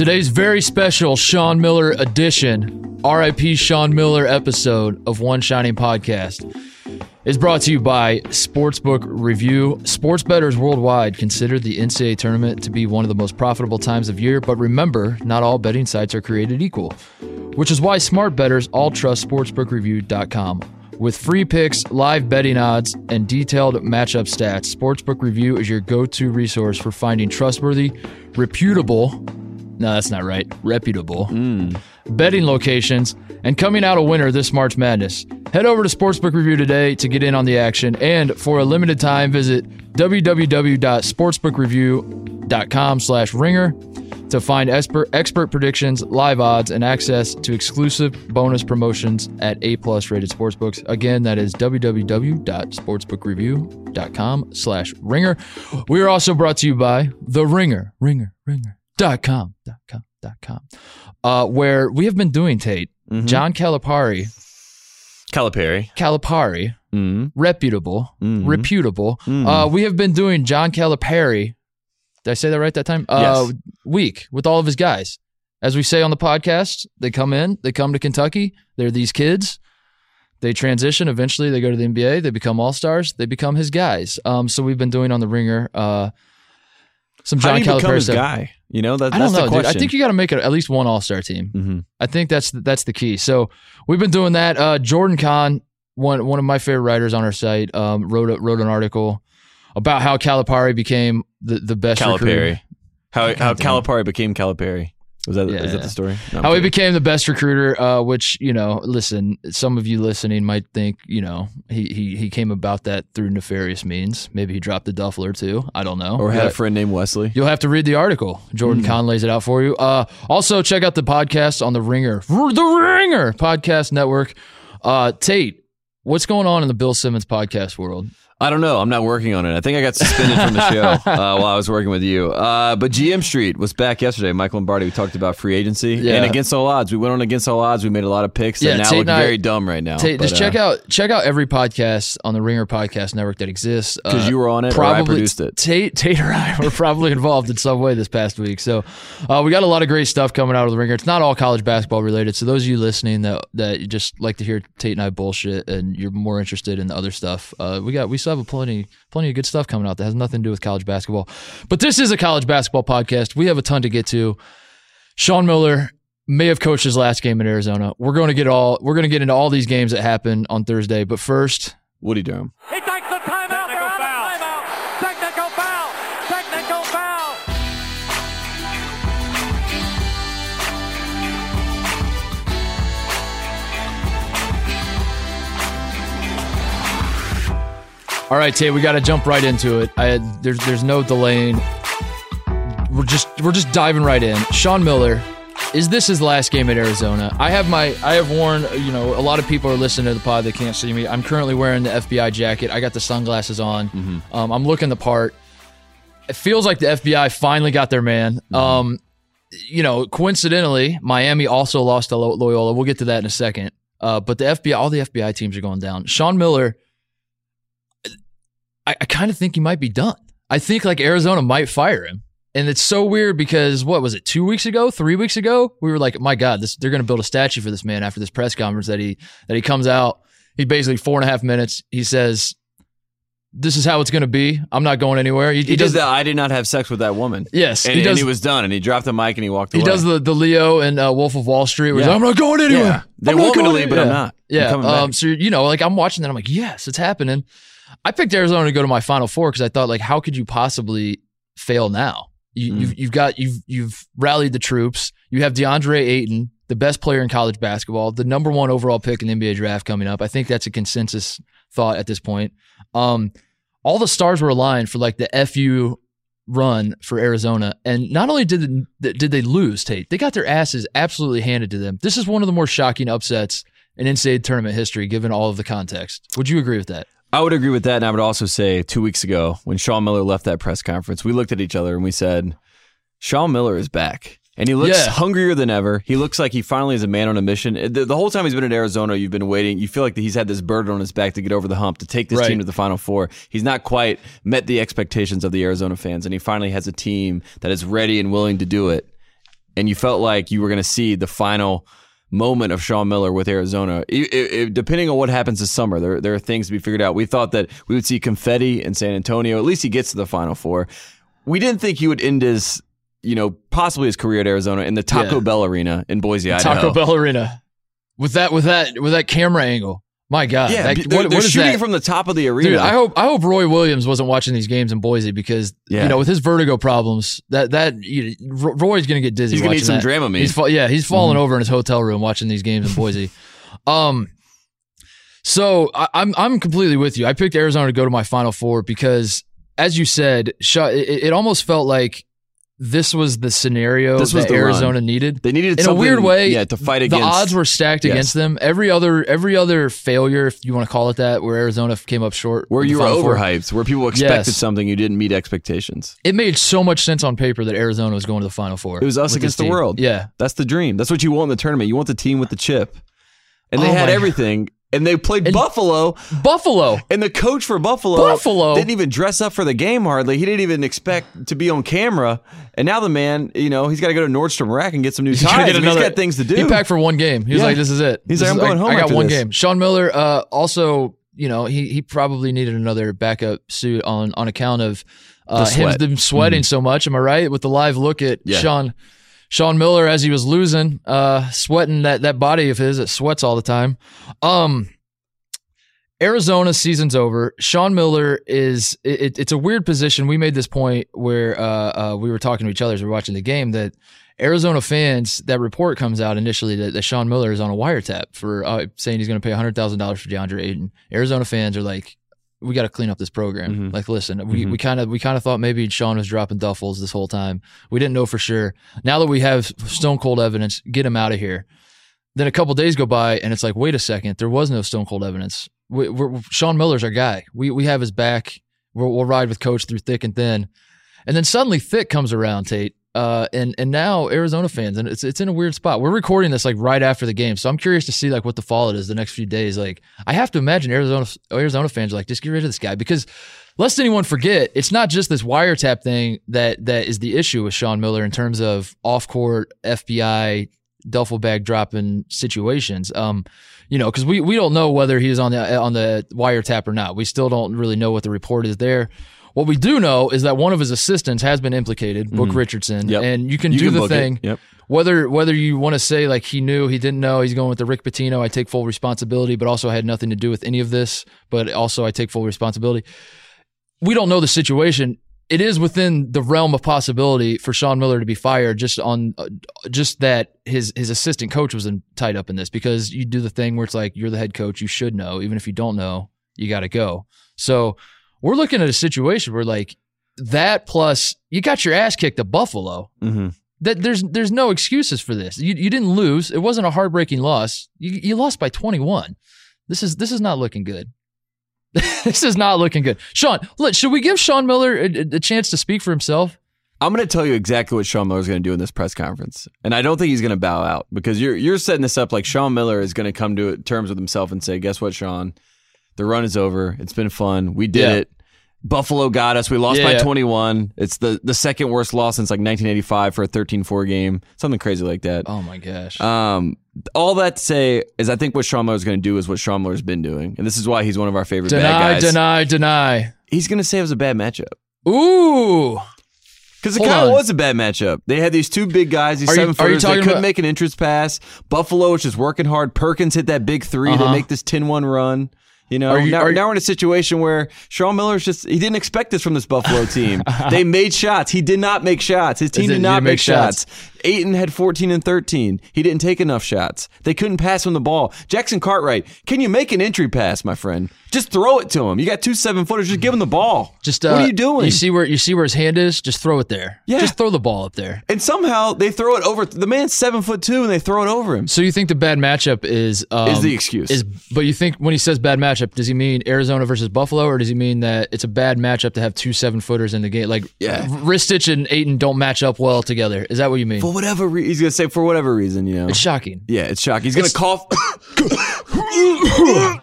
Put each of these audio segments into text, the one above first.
Today's very special Sean Miller edition, RIP Sean Miller episode of One Shining Podcast is brought to you by Sportsbook Review. Sports bettors worldwide consider the NCAA tournament to be one of the most profitable times of year, but remember, not all betting sites are created equal, which is why smart bettors all trust sportsbookreview.com. With free picks, live betting odds, and detailed matchup stats, Sportsbook Review is your go to resource for finding trustworthy, reputable, no, that's not right, reputable hmm. betting locations and coming out a winner this March Madness. Head over to Sportsbook Review today to get in on the action, and for a limited time, visit www.sportsbookreview.com slash ringer to find expert, expert predictions, live odds, and access to exclusive bonus promotions at A plus rated sportsbooks. Again, that is www.sportsbookreview.com slash ringer. We are also brought to you by The Ringer, ringer, ringer, dot com, dot com, dot com, uh, where we have been doing, Tate, John Calipari, Calipari. Calipari, Mm. reputable, Mhm. reputable. Mhm. Uh, we have been doing John Calipari. Did I say that right that time? Uh, Yes. week with all of his guys. As we say on the podcast, they come in, they come to Kentucky. They're these kids. They transition. Eventually, they go to the NBA. They become all stars. They become his guys. Um, so we've been doing on the Ringer. Uh, some How John do you become Calipari his stuff. guy? You know, that, I that's don't know, the dude. I think you got to make it at least one All Star team. hmm I think that's that's the key. So we've been doing that. Uh, Jordan Conn, one one of my favorite writers on our site, um, wrote a, wrote an article about how Calipari became the, the best recruiter. Calipari. How how Calipari became Calipari. Was that is Yeah, that yeah. the story? No, How he became the best recruiter, uh, which you know, listen, some of you listening might think, you know, he he he came about that through nefarious means. Maybe he dropped a duffel or two. I don't know. or had But- a friend named Wesley. You'll have to read the article. Jordan Conn lays it out for you. Uh, also, check out the podcast on the Ringer, the Ringer Podcast Network. Uh, Tate, what's going on in the Bill Simmons podcast world? I don't know. I'm not working on it. I think I got suspended from the show uh, while I was working with you. Uh, but GM Street was back yesterday. Michael Lombardi. We talked about free agency Yeah. and against all odds. We went on against all odds. We made a lot of picks Yeah, that now look I- very dumb right now. Tate, just check out check out every podcast on the Ringer Podcast Network that exists. because Uh, you were on it. I produced it. Tate, Tate or I were probably involved in some way this past week. So uh, we got a lot of great stuff coming out of the ringer. It's not all college basketball related. So those of you listening that that you just like to hear Tate and I bullshit and you're more interested in the other stuff, uh, we got we still have a plenty plenty of good stuff coming out that has nothing to do with college basketball. But this is a college basketball podcast. We have a ton to get to. Sean Miller may have coached his last game in Arizona. We're going to get all we're going to get into all these games that happen on Thursday. But first, Woody Durham. All right, Tay, we got to jump right into it. I there's there's no delaying. We're just we're just diving right in. Sean Miller, is this his last game at Arizona? I have my I have worn. You know, a lot of people are listening to the pod. They can't see me. I'm currently wearing the FBI jacket. I got the sunglasses on. Um, I'm looking the part. It feels like the FBI finally got their man. Um, you know, coincidentally, Miami also lost to Lo- Loyola. We'll get to that in a second. Uh, but the FBI, all the FBI teams are going down. Sean Miller. I, I kind of think he might be done. I think like Arizona might fire him. And it's so weird because what was it, two weeks ago, three weeks ago? We were like, my God, this they're gonna build a statue for this man after this press conference that he that he comes out. He basically four and a half minutes, he says, This is how it's gonna be. I'm not going anywhere. He, He, he does that. I did not have sex with that woman. Yes, and he he, does and he was done. And he dropped the mic and he walked away. he does the, the Leo and uh, Wolf of Wall Street where he's Yeah. like, I'm not going anywhere. Yeah. They I'm want me to leave, but I'm anywhere." not. I'm Yeah. Um, so you know, like I'm watching that, I'm like, yes, it's happening. I picked Arizona to go to my Final Four because I thought, like, how could you possibly fail now? You, Mm. You've you've got you've you've rallied the troops. You have DeAndre Ayton, the best player in college basketball, the number one overall pick in the NBA draft coming up. I think that's a consensus thought at this point. Um, all the stars were aligned for like the FU run for Arizona, and not only did they, did they lose, Tate, they got their asses absolutely handed to them. This is one of the more shocking upsets in NCAA tournament history, given all of the context. Would you agree with that? I would agree with that, and I would also say two weeks ago when Sean Miller left that press conference, we looked at each other and we said, "Sean Miller is back." And he looks Yeah. hungrier than ever. He looks like he finally is a man on a mission. The, the whole time he's been in Arizona, you've been waiting. You feel like he's had this burden on his back to get over the hump, to take this Right. team to the Final Four. He's not quite met the expectations of the Arizona fans, and he finally has a team that is ready and willing to do it. and you felt like you were going to see the final moment of Sean Miller with Arizona. It, it, depending on what happens this summer, there there are things to be figured out. We thought that we would see confetti in San Antonio. At least he gets to the Final Four. We didn't think he would end his, you know, possibly his career at Arizona in the Taco Yeah. Bell Arena in Boise, Idaho. Taco Bell Arena with that with that with that camera angle. My God, Yeah, that, they're, what, they're what shooting that? from the top of the arena. Dude, I hope I hope Roy Williams wasn't watching these games in Boise because Yeah. you know with his vertigo problems that that you know, Roy's gonna get dizzy. He's gonna need watching some that. Dramamine. He's fa- yeah, he's falling over in his hotel room watching these games in Boise. um, so I, I'm I'm completely with you. I picked Arizona to go to my Final Four because, as you said, it almost felt like this was the scenario This was that the run. Arizona needed they needed in a weird way, yeah, to fight against the odds were stacked Yes. against them. Every other every other failure, if you want to call it that, where Arizona came up short, where you were Final Four, overhyped, where people expected Yes. something you didn't meet expectations. It made so much sense on paper that Arizona was going to the Final Four. It was us against the world. Yeah, That's the dream. That's what you want in the tournament. You want the team with the chip. And they Oh had everything. And they played And- Buffalo. Buffalo. And the coach for Buffalo, Buffalo? didn't even dress up for the game hardly. He didn't even expect to be on camera. And now the man, you know, he's got to go to Nordstrom Rack and get some new He's ties. get another- he's got things to do. He packed for one game. He was Yeah. like, "This is it." He's This like, "I'm going I, home I got after one this." game. Sean Miller uh, also, you know, he he probably needed another backup suit on on account of uh, The him them sweating so much. Am I right? With the live look at Yeah. Sean Sean Miller as he was losing, uh, sweating that that body of his that sweats all the time. Um. Arizona season's over. Sean Miller is it, it's a weird position. We made this point where uh, uh, we were talking to each other as we were watching the game that Arizona fans that report comes out initially that, that Sean Miller is on a wiretap for uh, saying he's going to pay hundred thousand dollars for DeAndre Ayton. Arizona fans are like, we got to clean up this program. Mhm. Like, listen, we Mhm. we kind of we kind of thought maybe Sean was dropping duffels this whole time. We didn't know for sure. Now that we have stone cold evidence, get him out of here. Then a couple days go by, and it's like, wait a second, there was no stone cold evidence. We, we're, Sean Miller's our guy. We we have his back. We'll, we'll ride with coach through thick and thin. And then suddenly thick comes around, Tate. Uh, and and now Arizona fans, and it's it's in a weird spot. We're recording this like right after the game, so I'm curious to see like what the fallout is the next few days. Like I have to imagine Arizona Arizona fans are like, just get rid of this guy because lest anyone forget, it's not just this wiretap thing that that is the issue with Sean Miller in terms of off court FBI duffel bag dropping situations. Um, you know, because we we don't know whether he was on the on the wiretap or not. We still don't really know what the report is there. What we do know is that one of his assistants has been implicated, Book Richardson, Yep. and you can You do can the thing. Yep. Whether whether you want to say like he knew, he didn't know, he's going with the Rick Pitino. I take full responsibility, but also I had nothing to do with any of this. But also I take full responsibility. We don't know the situation. It is within the realm of possibility for Sean Miller to be fired just on uh, just that his his assistant coach was in, tied up in this because you do the thing where it's like you're the head coach, you should know, even if you don't know, you got to go. So we're looking at a situation where like that plus you got your ass kicked at Buffalo hmm that there's there's no excuses for this. You you didn't lose. It wasn't a heartbreaking loss. You you lost by 21. This is this is not looking good. this is not looking good. Sean, look, should we give Sean Miller a, a- chance to speak for himself? I'm going to tell you exactly what Sean Miller's going to do in this press conference, and I don't think he's going to bow out because you're you're setting this up like Sean Miller is going to come to terms with himself and say, "Guess what, Sean? The run is over. It's been fun. We did Yeah. it. Buffalo got us. We lost Yeah, by yeah. 21. It's the the second worst loss since like 1985 for a 13-4 game, something crazy like that." Oh my gosh. Um, all that to say is, I think what Sean is going to do is what Sean Miller's been doing, and this is why he's one of our favorite bad deny, guys. deny, deny. He's going to say it was a bad matchup. Ooh. Because it kind of was a bad matchup. They had these two big guys, these Are you- seven are you footers. They talking couldn't about- make an entrance pass. Buffalo was just working hard. Perkins hit that big 3 Uh-huh. to make this 10-1 run. You know, you- now, you- now we're in a situation where Sean Miller's just, he didn't expect this from this Buffalo team. they made shots. He did not make shots. His team did not make make shots. shots. Ayton had 14 and 13. He didn't take enough shots. They couldn't pass him the ball. Jackson Cartwright, can you make an entry pass, my friend? Just throw it to him. You got two seven footers. Just give him the ball. Just uh, what are you doing? You see where you see where his hand is? Just throw it there. Yeah. Just throw the ball up there. and somehow they throw it over. The man's seven foot two, and they throw it over him. So you think the bad matchup is um, Is the excuse. Is but you think when he says bad matchup, does he mean Arizona versus Buffalo, or does he mean that it's a bad matchup to have two seven footers in the game? Like Yeah. Ristic and Ayton don't match up well together. Is that what you mean? For whatever reason, he's gonna say for whatever reason, you know. It's shocking. yeah, it's shocking. He's gonna cough.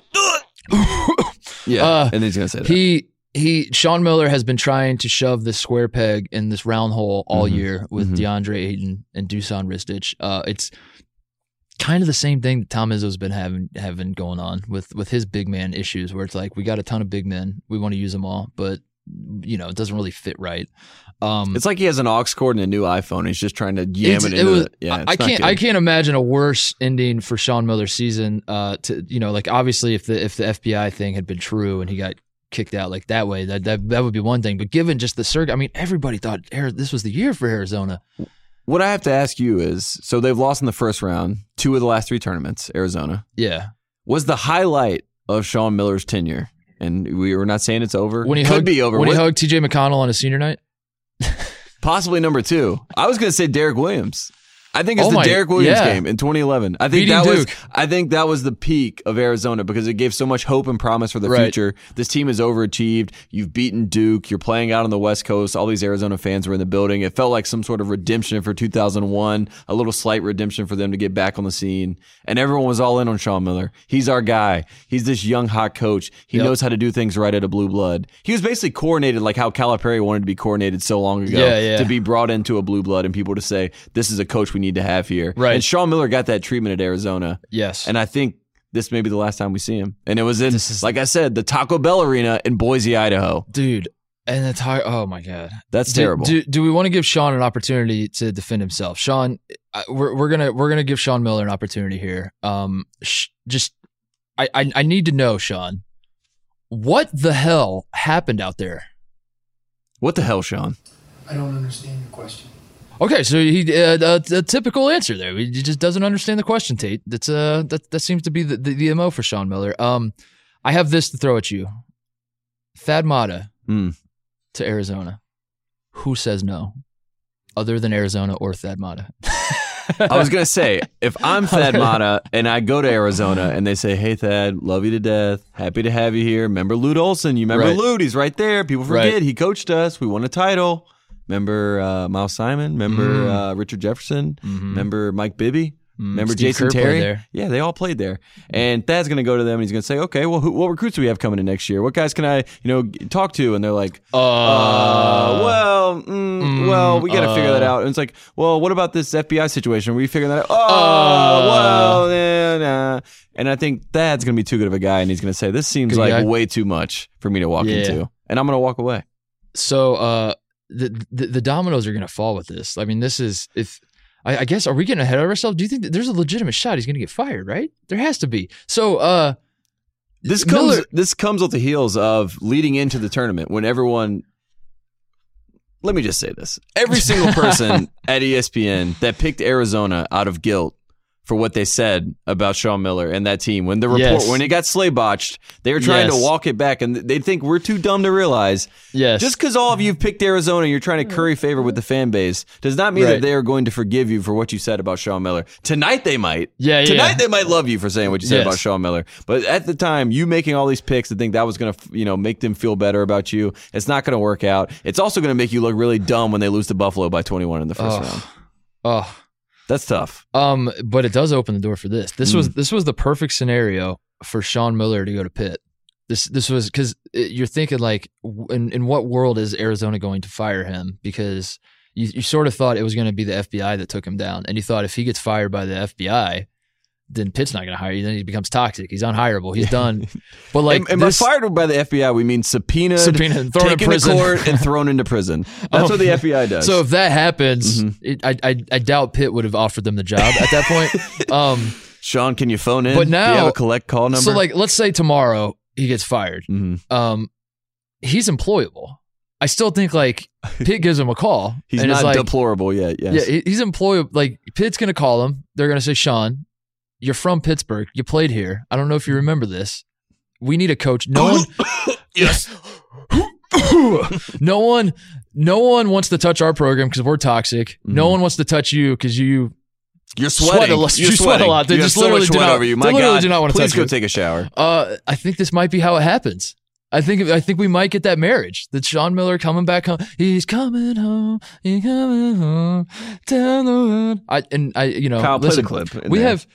yeah, Uh, and he's gonna say that. He he Sean Miller has been trying to shove this square peg in this round hole all Mhm. year with Mhm. DeAndre Ayton and Dusan Ristic. Uh, it's kind of the same thing that Tom Izzo's been having having going on with with his big man issues, where it's like we got a ton of big men, we want to use them all, but you know it doesn't really fit right. Um, It's like he has an aux cord and a new iPhone. He's just trying to yam it it into was- the, yeah. I- it's I can't. good. I can't imagine a worse ending for Sean Miller's season. Uh, to you know, like obviously, if the if the FBI thing had been true and he got kicked out like that way, that that, that would be one thing. But given just the circuit, I mean, everybody thought this was the year for Arizona. What I have to ask you is so they've lost in the first round, two of the last three tournaments, Arizona. Yeah, Was the highlight of Sean Miller's tenure, and we were not saying it's over. when he Could hugged, be over. when he hugged T.J. McConnell on his senior night. possibly number two. I was going to say Derrick Williams. I think it's Oh the my- Derrick Williams yeah. game in 2011. I think Beating that was I think that was the peak of Arizona because it gave so much hope and promise for the Right. future. This team has overachieved. You've beaten Duke. You're playing out on the West Coast. All these Arizona fans were in the building. It felt like some sort of redemption for 2001, a little slight redemption for them to get back on the scene. And everyone was all in on Sean Miller. He's our guy. He's this young hot coach. He Yep. knows how to do things right at a blue blood. He was basically coordinated like how Calipari wanted to be coordinated so long ago Yeah, yeah. to be brought into a blue blood and people to say this is a coach we need to have here. Right. And Sean Miller got that treatment at Arizona, Yes, and I think this may be the last time we see him. And it was in, is- like I said, the Taco Bell Arena in Boise, Idaho. dude, and the entire. Oh my god. That's Do- terrible. Do, do we want to give Sean an opportunity to defend himself? Sean, I- we're, we're gonna we're gonna give Sean Miller an opportunity here. Um, sh- just I, I I need to know, Sean, what the hell happened out there? what the hell, Sean? I don't understand your question. Okay, so he uh, a, a typical answer there. He just doesn't understand the question, Tate. That's uh that that seems to be the, the, the mo for Sean Miller. Um, I have this to throw at you. Thad Matta Hmm. to Arizona. Who says no, other than Arizona or Thad Matta? I was gonna say, if I'm Thad Matta and I go to Arizona and they say, "Hey Thad, love you to death, happy to have you here." Remember Lute Olson? You remember Right. Lute? He's right there. People forget Right. he coached us. We won a title. Remember uh, Miles Simon? Remember Mm. uh, Richard Jefferson? Mhm. Remember Mike Bibby? Mm, Remember Steve Jason Kerr Terry? Yeah, they all played there. And Thad's going to go to them and he's going to say, okay, well, who, what recruits do we have coming in next year? What guys can I, you know, talk to? And they're like, Uh, uh, well, mm, mm, well, we got to figure that uh. out. And it's like, well, what about this FBI situation? Are we figuring that out? Oh, Uh. well, yeah, nah. And I think Thad's going to be too good of a guy, and he's going to say, this seems like way too much for me to walk Yeah. into, and I'm going to walk away. so uh, the, the the dominoes are going to fall with this. I mean, this is if I, I guess are we getting ahead of ourselves? Do you think that there's a legitimate shot he's going to get fired? Right? There has to be. So uh, This Miller- comes this comes with the heels of leading into the tournament when everyone let me just say this. Every single person at ESPN that picked Arizona out of guilt for what they said about Sean Miller and that team when the report Yes. when it got sleigh botched, they were trying Yes. to walk it back and they think we're too dumb to realize yes, just because all of you picked Arizona, you're trying to mm-hmm. curry favor with the fan base, does not mean that they are going to forgive you for what you said about Sean Miller. Tonight they might. Yeah, yeah. Tonight they might love you for saying what you said Yes. about Sean Miller. But at the time, you making all these picks to think that was going to, you know, make them feel better about you, it's not going to work out. It's also going to make you look really dumb when they lose to Buffalo by 21 in the first Oh. round. oh. That's tough. Um, but it does open the door for this. This Mm. was this was the perfect scenario for Sean Miller to go to Pitt. This this was because you're thinking like, in in what world is Arizona going to fire him? Because you, you sort of thought it was going to be the FBI that took him down, and you thought if he gets fired by the FBI, then Pitt's not going to hire you. Then he becomes toxic. He's unhireable. He's done. But like and and this, by fired by the FBI, we mean subpoenaed, Subpoenaed thrown in taken prison. to court, and thrown into prison. That's Oh. what the FBI does. So if that happens, Mhm. it, I, I I doubt Pitt would have offered them the job at that point. Um, Sean, can you phone in? But Do you now- have a collect call number. so like, let's say tomorrow he gets fired. Mhm. um, he's employable. I still think like Pitt gives him a call. he's not like, deplorable yet. Yes. Yeah, he- he's employable. Like Pitt's gonna call him. They're gonna say, Sean, you're from Pittsburgh. You played here. I don't know if you remember this. We need a coach. No one. yes. no one. No one wants to touch our program because we're toxic. No Mhm. one wants to touch you because you. You're Sweat sweating. a lot- You're you sweat a lot. They you just have so literally much do sweat not- over you. My God. do not wanna Please touch go you. take a shower. Uh, I think this might be how it happens. I think I think we might get that marriage. That Sean Miller coming back home. He's coming home. He's coming home. Down the road. I and I, you know, Kyle, listen, clip. we there. have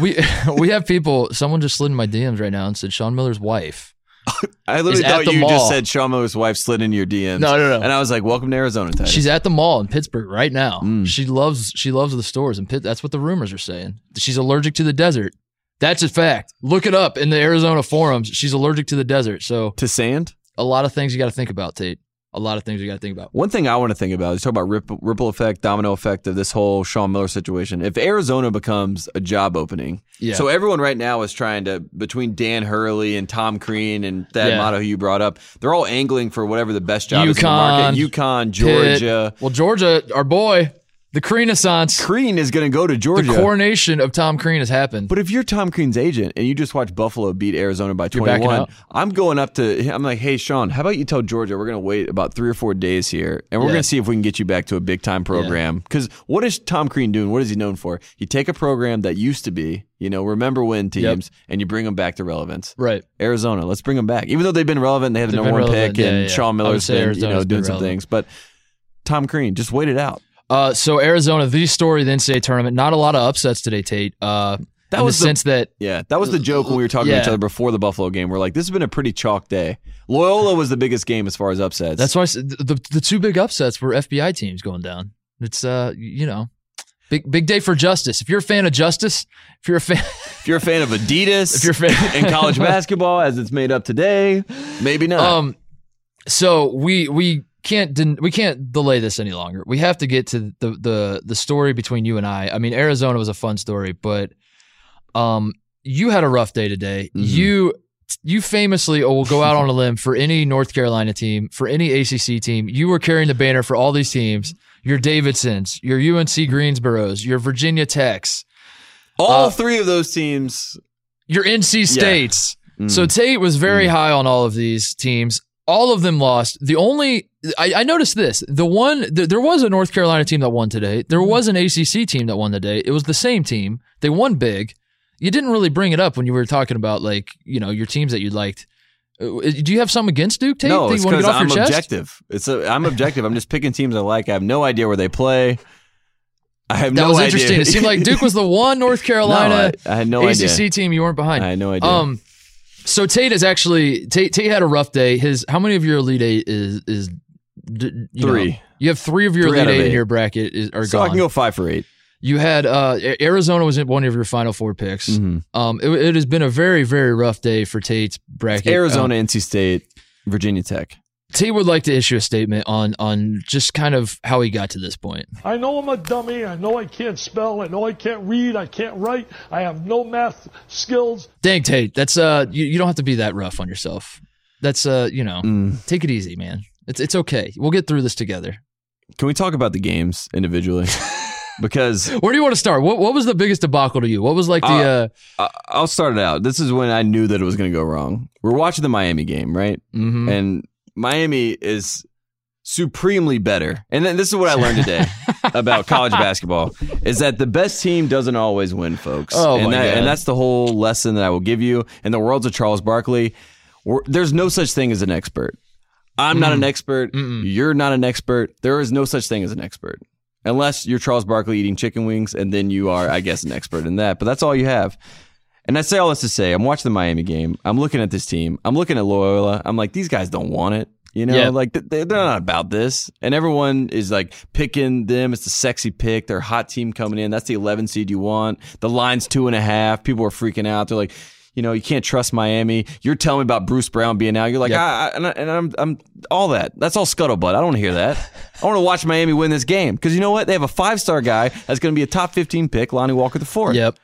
we we have people. Someone just slid in my DMs right now and said Sean Miller's wife I literally thought you just said Sean Miller's wife slid into your DMs. No, no, no. And I was like, welcome to Arizona, Titus. She's at the mall in Pittsburgh right now. Mm. She loves she loves the stores and Pitt. That's what the rumors are saying. She's allergic to the desert. That's a fact. Look it up in the Arizona forums. She's allergic to the desert. So to sand. a lot of things you got to think about, Tate. A lot of things you got to think about. One thing I want to think about is talk about ripple, ripple effect, domino effect of this whole Sean Miller situation. If Arizona becomes a job opening, Yeah. so everyone right now is trying to between Dan Hurley and Tom Crean and Thad Yeah. Matta who you brought up, they're all angling for whatever the best job is in the market. UConn, Pitt. Georgia. Well, Georgia, our boy, the Renaissance, Crean is going to go to Georgia. the Georgia. coronation of Tom Crean has happened. But if you're Tom Crean's agent and you just watch Buffalo beat Arizona by You're backing 21, out? I'm going up to I'm like, hey Sean, how about you tell Georgia we're going to wait about three or four days here, and we're Yeah. going to see if we can get you back to a big time program. Because what is Tom Crean doing? What is he known for? You take a program that used to be, you know, remember when teams, and you bring them back to relevance. right. Arizona, let's bring them back. Even though they've been relevant, they have the They've number been one relevant, pick, yeah, and yeah. Sean I would Miller's say been, you Arizona's know, been doing some relevant. things. But Tom Crean, just wait it out. Uh, so Arizona, the story, the NCAA tournament, not a lot of upsets today, Tate. Uh, That was the the- sense that Yeah, that was the joke when we were talking to each other before the Buffalo game. We're like, this has been a pretty chalk day. Loyola was the biggest game as far as upsets. That's why I said the the two big upsets were FBI teams going down. It's uh you know big big day for justice. If you're a fan of justice, if you're a fan, if you're a fan of Adidas, if you're a fan in college basketball as it's made up today, maybe not. um, so we we can't den- we can't delay this any longer. We have to get to the the the story between you and I. I mean, Arizona was a fun story, but um, you had a rough day today. Mhm. You you famously will go out on a limb for any North Carolina team, for any ACC team. You were carrying the banner for all these teams. Your Davidsons, your UNC Greensboros, your Virginia Techs, All uh, three of those teams. your NC States. Mm. So Tate was very high on all of these teams. All of them lost. The only I, I noticed this: the one th- there was a North Carolina team that won today. There Mm-hmm. was an ACC team that won today. It was the same team. They won big. You didn't really bring it up when you were talking about like you know your teams that you liked. Uh, Do you have something against Duke Tate? no, it's you want to because I'm objective. It's a, I'm objective. I'm just picking teams I like. I have no idea where they play. I have That no was idea. interesting. It seemed like Duke was the one North Carolina No, I, I had no ACC idea. team you weren't behind. I had no idea. Um, so Tate is actually Tate. Tate had a rough day. His how many of your elite eight is is d- you Three. know, you have three of your Three out elite of eight in eight. your bracket is, are so I can go five for eight. You had uh, Arizona was one of your final four picks. Mhm. Um, it, it has been a very very rough day for Tate's bracket. Arizona, Um, NC State, Virginia Tech. Tate would like to issue a statement on on just kind of how he got to this point. I know I'm a dummy. I know I can't spell. I know I can't read. I can't write. I have no math skills. Dang Tate, that's uh, you, you don't have to be that rough on yourself. That's uh, you know, Mm. take it easy, man. It's it's okay. We'll get through this together. Can we talk about the games individually? because Where do you want to start? What what was the biggest debacle to you? What was like the uh, I- I'll start it out. This is when I knew that it was going to go wrong. We're watching the Miami game, right? mhm. And Miami is supremely better. And then this is what I learned today about college basketball is that the best team doesn't always win, folks. Oh, and, my that, God. and that's the whole lesson that I will give you. In the worlds of Charles Barkley, there's no such thing as an expert. I'm not an mm. expert. Mm-mm. You're not an expert. There is no such thing as an expert. Unless you're Charles Barkley eating chicken wings, and then you are, I guess, an expert in that. But that's all you have. And I say all this to say, I'm watching the Miami game. I'm looking at this team. I'm looking at Loyola. I'm like, these guys don't want it. You know, Yeah. like they're not about this. And everyone is like picking them. It's the sexy pick. They're a hot team coming in. That's the 11 seed you want. The line's two and a half. People are freaking out. They're like, you know, you can't trust Miami. You're telling me about Bruce Brown being out. You're like, Yep. I, I, and, I, and I'm, I'm all that. That's all scuttlebutt. I don't want to hear that. I want to watch Miami win this game because you know what? They have a five star guy that's going to be a top 15 pick, Lonnie Walker the fourth. yep.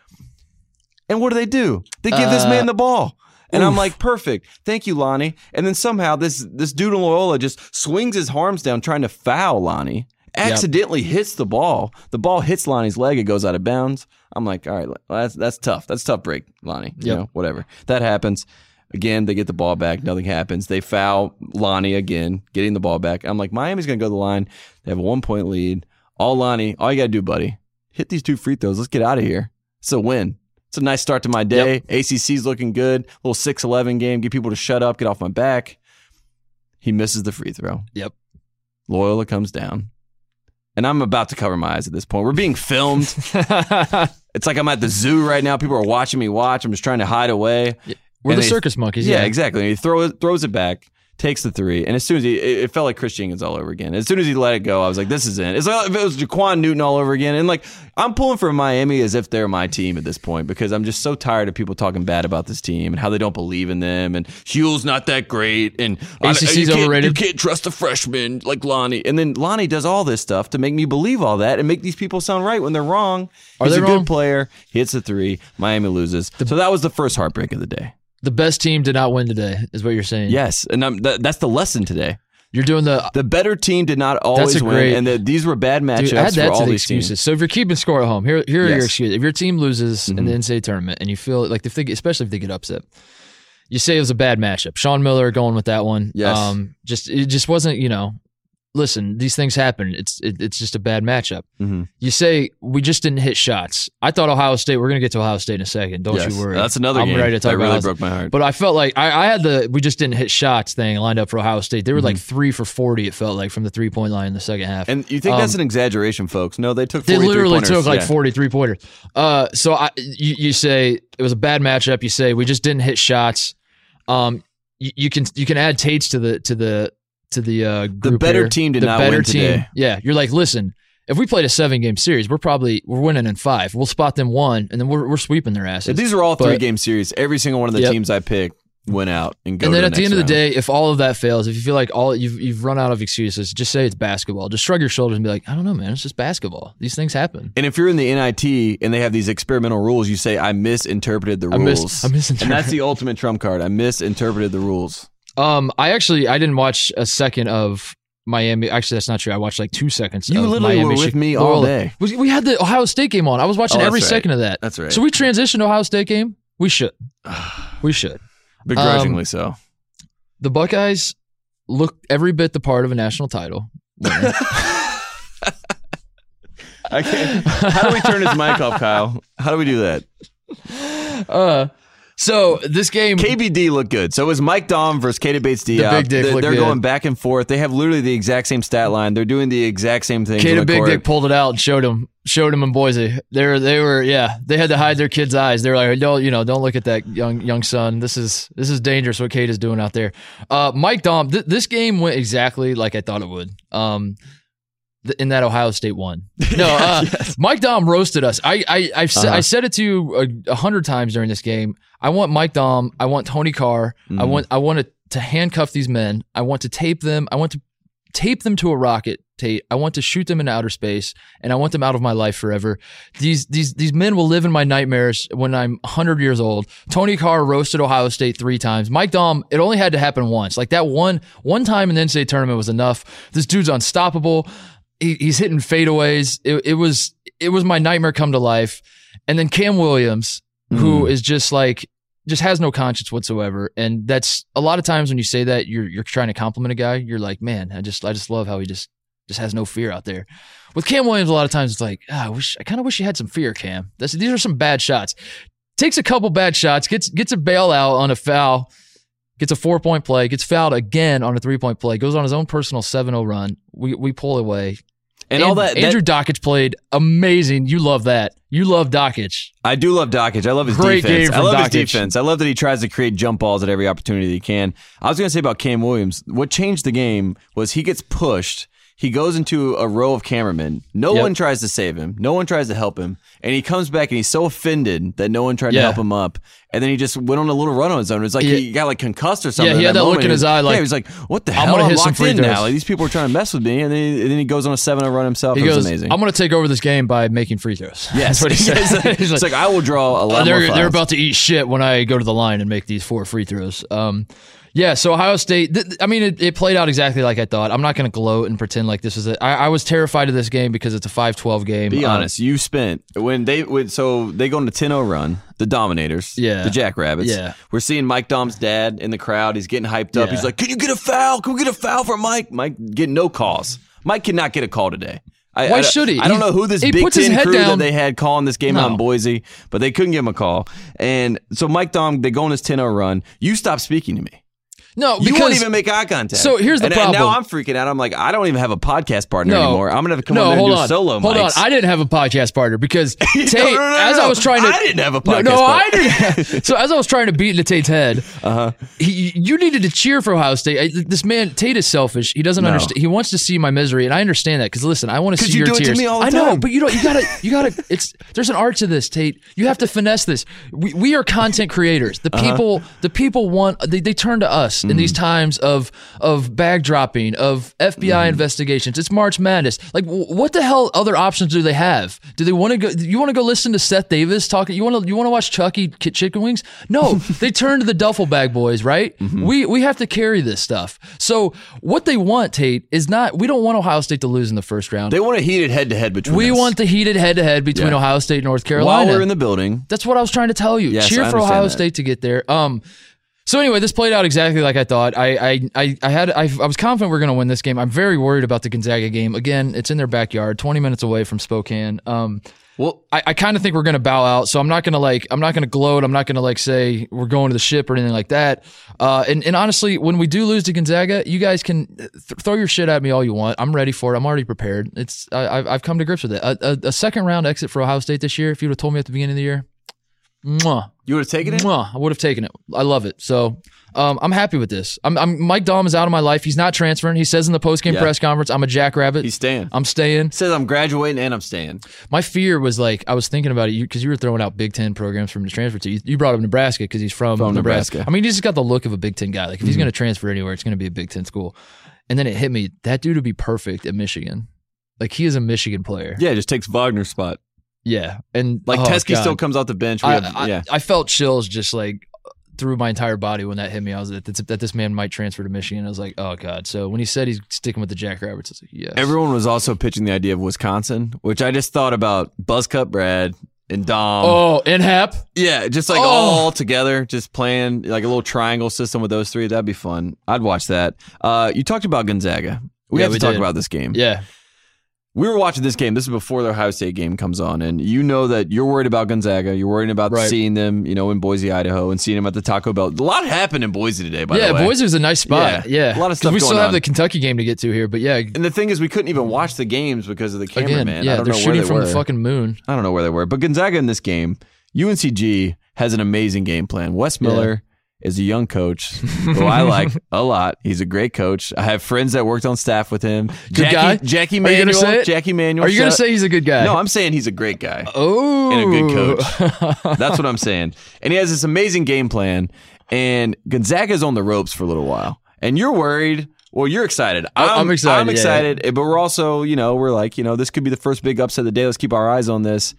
And what do they do? They give this Uh, man the ball. And I'm like, perfect. Thank you, Lonnie. And then somehow this this dude in Loyola just swings his arms down trying to foul Lonnie. Accidentally hits the ball. The ball hits Lonnie's leg. It goes out of bounds. I'm like, all right, that's that's tough. That's tough break, Lonnie. You know, whatever. That happens. Again, they get the ball back. Nothing happens. They foul Lonnie again, getting the ball back. I'm like, Miami's gonna go to the line. They have a one point lead. All Lonnie, all you gotta do, buddy, hit these two free throws. Let's get out of here. It's a win. It's a nice start to my day. ACC's looking good. little 6-11 game. Get people to shut up. Get off my back. He misses the free throw. Yep. Loyola comes down. And I'm about to cover my eyes at this point. We're being filmed. It's like I'm at the zoo right now. People are watching me watch. I'm just trying to hide away. We're And the they- circus monkeys. Yeah, Yeah, exactly. And he throws throws it back, takes the three, and as soon as he, it, it felt like Chris Jenkins all over again. As soon as he let it go, I was like, "This is it." It's like if it was Jaquan Newton all over again, and like I'm pulling for Miami as if they're my team at this point because I'm just so tired of people talking bad about this team and how they don't believe in them and Hugh's not that great and ACC's you can't- overrated. You can't trust a freshman like Lonnie, and then Lonnie does all this stuff to make me believe all that and make these people sound right when they're wrong. Are He's they a wrong? good player. Hits a three. Miami loses. so that was the first heartbreak of the day. The best team did not win today, is what you're saying. Yes, and I'm, that, that's the lesson today. you're doing the. The better team did not always win, great- and that these were bad matchups Dude, add for that all to the these excuses. teams. So if you're keeping score at home, here here are your Yes. Mm-hmm. excuses. If your team loses in the NCAA tournament and you feel like if they, especially if they get upset, you say it was a bad matchup. Sean Miller going with that one. Yes. Um, just it just wasn't. You know, listen, these things happen. It's it, it's just a bad matchup. Mhm. You say we just didn't hit shots. I thought Ohio State. We're gonna get to Ohio State in a second. Don't Yes. you worry. That's another I'm game ready to talk that about really broke my heart. But I felt like I, I had the we just didn't hit shots thing lined up for Ohio State. They were like three for forty. It felt like from the three point line in the second half. Mm-hmm. and you think that's Um, an exaggeration, folks? No, they took. They literally pointers. took like Yeah. 43 pointers. Uh, so I, you, you say it was a bad matchup. You say we just didn't hit shots. Um, you, you can you can add Tates to the to the to the uh, group better here. team did the not better win team, today. Yeah, you're like, listen, if we played a seven game series, we're probably we're winning in five. We'll spot them one, and then we're we're sweeping their asses. If these are all three But- game series. Every single one of the Yep. teams I picked went out and go. and then the at the end of the day, if all of that fails, if you feel like all you've you've run out of excuses, just say it's basketball. Just shrug your shoulders and be like, I don't know, man, it's just basketball. These things happen. And if you're in the NIT and they have these experimental rules, you say I misinterpreted the I rules. mis- I misinterpreted. And that's the ultimate trump card. I misinterpreted the rules. Um, I actually I didn't watch a second of Miami. Actually, that's not true. I watched like two seconds. You of literally Miami were with me all day. We, we had the Ohio State game on. I was watching Oh, every right. second of that. That's right. So we transitioned to Ohio State game. We should. we should. Begrudgingly Um, so. The Buckeyes look every bit the part of a national title. I can't. How do we turn his mic off, Kyle? How do we do that? uh, so this game. KBD looked good. So it was Mike Daum versus Keita Bates Diop. Big Dick They're, they're good. going back and forth. They have literally the exact same stat line. They're doing the exact same thing. Kate Big Dick pulled it out and showed him showed him in Boise. They were they were yeah they had to hide their kids' eyes. They were like don't you know don't look at that young young son. This is this is dangerous what Kate is doing out there. Uh, Mike Daum, th- this game went exactly like I thought it would. Um, in that Ohio State one. No, uh, Mike Daum roasted us. I I I've sa- Uh-huh. I said it to you a, a hundred times during this game. I want Mike Daum. I want Tony Carr. I Mhm. want I want to, to handcuff these men. I want to tape them. I want to tape them to a rocket. Tate. I want to shoot them in outer space, and I want them out of my life forever. These these these men will live in my nightmares when I'm 100 years old. Tony Carr roasted Ohio State three times. Mike Daum, it only had to happen once. Like that one one time in the NCAA tournament was enough. This dude's unstoppable. He, he's hitting fadeaways. It, it was it was my nightmare come to life. And then Kam Williams, who is just like just has no conscience whatsoever. And that's a lot of times when you say that, you're you're trying to compliment a guy. You're like, man, I just I just love how he just just has no fear out there. With Kam Williams, a lot of times it's like, ah, I wish I kind of wish you had some fear, Kam. That's, these are some bad shots. Takes a couple bad shots, gets gets a bailout on a foul, gets a four point play, gets fouled again on a three point play, goes on his own personal 7-0 run. We we pull away. And all that, that Andrew Dakich played amazing. You love that. You love Dakich. I do love Dakich. I love his Great defense. game I love Dakich. his defense. I love that he tries to create jump balls at every opportunity that he can. I was going to say about Kam Williams, what changed the game was he gets pushed. He goes into a row of cameramen. No Yep. one tries to save him. No one tries to help him. And he comes back and he's so offended that no one tried to help him up. And then he just went on a little run on his own. It was like Yeah. he got like concussed or something. Yeah, he had that look in his eye, like, yeah, he was like, "What the I'm hell? gonna I'm hit some locked free in throws." now. Like, these people are trying to mess with me." And then, he, and then he goes on a seven run himself. He it was goes, amazing. I'm going to take over this game by making free throws. yes, That's what he. He's it's like, like I will draw a Uh, lot more they're they're about to eat shit when I go to the line and make these four free throws. Um, yeah. So Ohio State. Th- I mean, it, it played out exactly like I thought. I'm not going to gloat and pretend like this is it. I, was terrified of this game because it's a 5-12 game. Be Um, honest, you spent when they when, so they go on a 10-0 run. The Dominators, Yeah. the Jackrabbits. Yeah. we're seeing Mike Daum's dad in the crowd. He's getting hyped up. Yeah. He's like, "Can you get a foul? Can we get a foul for Mike?" Mike getting no calls. Mike cannot get a call today. I, Why I- should he? I don't He- know who this he Big Ten head crew down. that they had calling this game out in Boise, but they couldn't give him a call. And so Mike Daum, they go on this 10-0 run. You stop speaking to me. No, you won't even make eye contact. So here's the and, and now. I'm freaking out. I'm like, I don't even have a podcast partner No. anymore. I'm gonna have to come no, on hold and do on. solo Hold mics. on. I didn't have a podcast partner because Tate, no, no, no, as no. I was trying to, I didn't have a podcast no, I didn't. so as I was trying to beat into Tate's head, uh-huh. he, you needed to cheer for Ohio State. I, this man, Tate is selfish. He doesn't understand. He wants to see my misery, and I understand that. Because listen, I want to see you your do it to tears. me all the I know, but you don't. You gotta. You gotta. It's there's an art to this, Tate. You have to finesse this. We, we are content creators. The Uh-huh. people. The people want. They, they turn to us in these Mm. times of of bag dropping, of FBI Mm-hmm. investigations. It's March Madness. Like, w- what the hell other options do they have? Do they want to go? You want to go listen to Seth Davis talking? You want to you want to watch Chucky Chicken Wings? No, they turn to the duffel bag boys, right? Mm-hmm. We we have to carry this stuff. So what they want, Tate, is not. We don't want Ohio State to lose in the first round. They want a heated head to head between we us. want the heated head to head between Yeah. Ohio State and North Carolina. while we're in the building. That's what I was trying to tell you. Yes, Cheer for Ohio that. State to get there. Um, so anyway, this played out exactly like I thought. I I I, I had I, I was confident we are going to win this game. I'm very worried about the Gonzaga game. Again, it's in their backyard, 20 minutes away from Spokane. Um, Well, I, I kind of think we're going to bow out. So I'm not going to like I'm not going to gloat. I'm not going to like say we're going to the ship or anything like that. Uh, and and honestly, when we do lose to Gonzaga, you guys can th- throw your shit at me all you want. I'm ready for it. I'm already prepared. It's I, I've I've come to grips with it. A, a, a second round exit for Ohio State this year. If you would have told me at the beginning of the year, mwah, you would have taken it. mwah, I would have taken it. I love it. So. Um, I'm happy with this. I'm, I'm Mike Daum is out of my life. He's not transferring. He says in the post game Yeah. press conference, "I'm a jackrabbit. He's staying. I'm staying." He Says I'm graduating and I'm staying. My fear was like I was thinking about it because you, were throwing out Big Ten programs for him to transfer to. You, you brought up Nebraska because he's from, From Nebraska. Nebraska. Mm-hmm. I mean, he's just got the look of a Big Ten guy. Like if he's going to transfer anywhere, it's going to be a Big Ten school. And then it hit me that dude would be perfect at Michigan. Like he is a Michigan player. Yeah, just takes Wagner's spot. Yeah, and Like oh, Teske God. still comes off the bench. We I, have, I, yeah. I felt chills just like through my entire body when that hit me. I was like, that, this man might transfer to Michigan. I was like, oh god. So when he said he's sticking with the Jackrabbits, I was like, yes. Everyone was also pitching the idea of Wisconsin, which I just thought about Buzzcut Brad and Daum. Oh, in Happ. Yeah, just like Oh. all together, just playing like a little triangle system with those three. That'd be fun. I'd watch that. Uh, you talked about Gonzaga. We Yeah, have to we talk did. about this game. Yeah. We were watching this game. This is before the Ohio State game comes on, and you know that you're worried about Gonzaga. You're worried about Right. seeing them, you know, in Boise, Idaho, and seeing them at the Taco Bell. A lot happened in Boise today, by yeah, the way. Yeah, Boise was a nice spot. Yeah. Yeah, A lot of stuff We still have on. the Kentucky game to get to here, but yeah, And the thing is, we couldn't even watch the games because of the cameraman. again, I yeah, don't they're know where shooting they from were. the fucking moon. I don't know where they were, but Gonzaga in this game, UNCG has an amazing game plan. Wes Miller is a young coach who I like a lot. He's a great coach. I have friends that worked on staff with him. Good Jackie, guy? Jackie Are you gonna Manuel. Jackie Manuel. Are you gonna say he's a good guy? No, I'm saying he's a great guy oh, and a good coach. That's what I'm saying. And he has this amazing game plan. And Gonzaga's on the ropes for a little while. And you're worried. Well, you're excited. Oh, I- I'm excited, I'm yeah. excited. Eh, but we're also, you know, we're like, you know, this could be the first big upset of the day. Let's keep our eyes on this.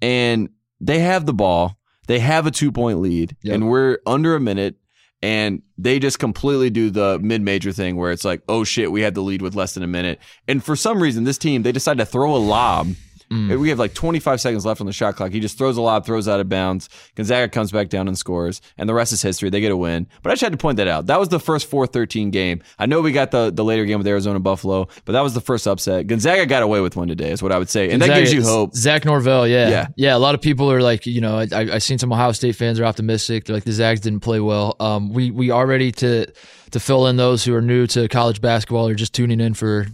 And they have the ball. They have a two point lead. Yep. And we're under a minute. And they just completely do the mid major thing where it's like, oh shit, we had the lead with less than a minute. And for some reason, this team, they decide to throw a lob. Mm. We have like 25 seconds left on the shot clock. He just throws a lob, throws out of bounds. Gonzaga comes back down and scores, and the rest is history. They get a win. But I just had to point that out. That was the first 4 13 game. I know we got the, the later game with Arizona Buffalo, but that was the first upset. Gonzaga got away with one today, is what I would say. And that gives you hope. Zach Norvell, yeah. Yeah. yeah, A lot of people are like, you know, I, I I seen some Ohio State fans are optimistic. They're like the Zags didn't play well. Um, we we are ready to to fill in those who are new to college basketball or just tuning in for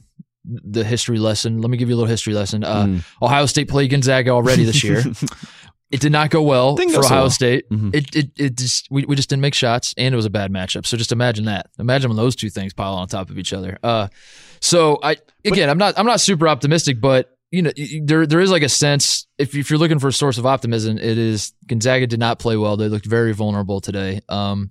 the history lesson. Let me give you a little history lesson. Uh, Mm. Ohio State played Gonzaga already this year. it did not go well Didn't for go Ohio well. State. Mhm. It, it it just we, we just didn't make shots and it was a bad matchup. So just imagine that. Imagine when those two things pile on top of each other. Uh, so I again, I'm not I'm not super optimistic, but you know, there there is like a sense if if you're looking for a source of optimism, it is Gonzaga did not play well. They looked very vulnerable today. Um,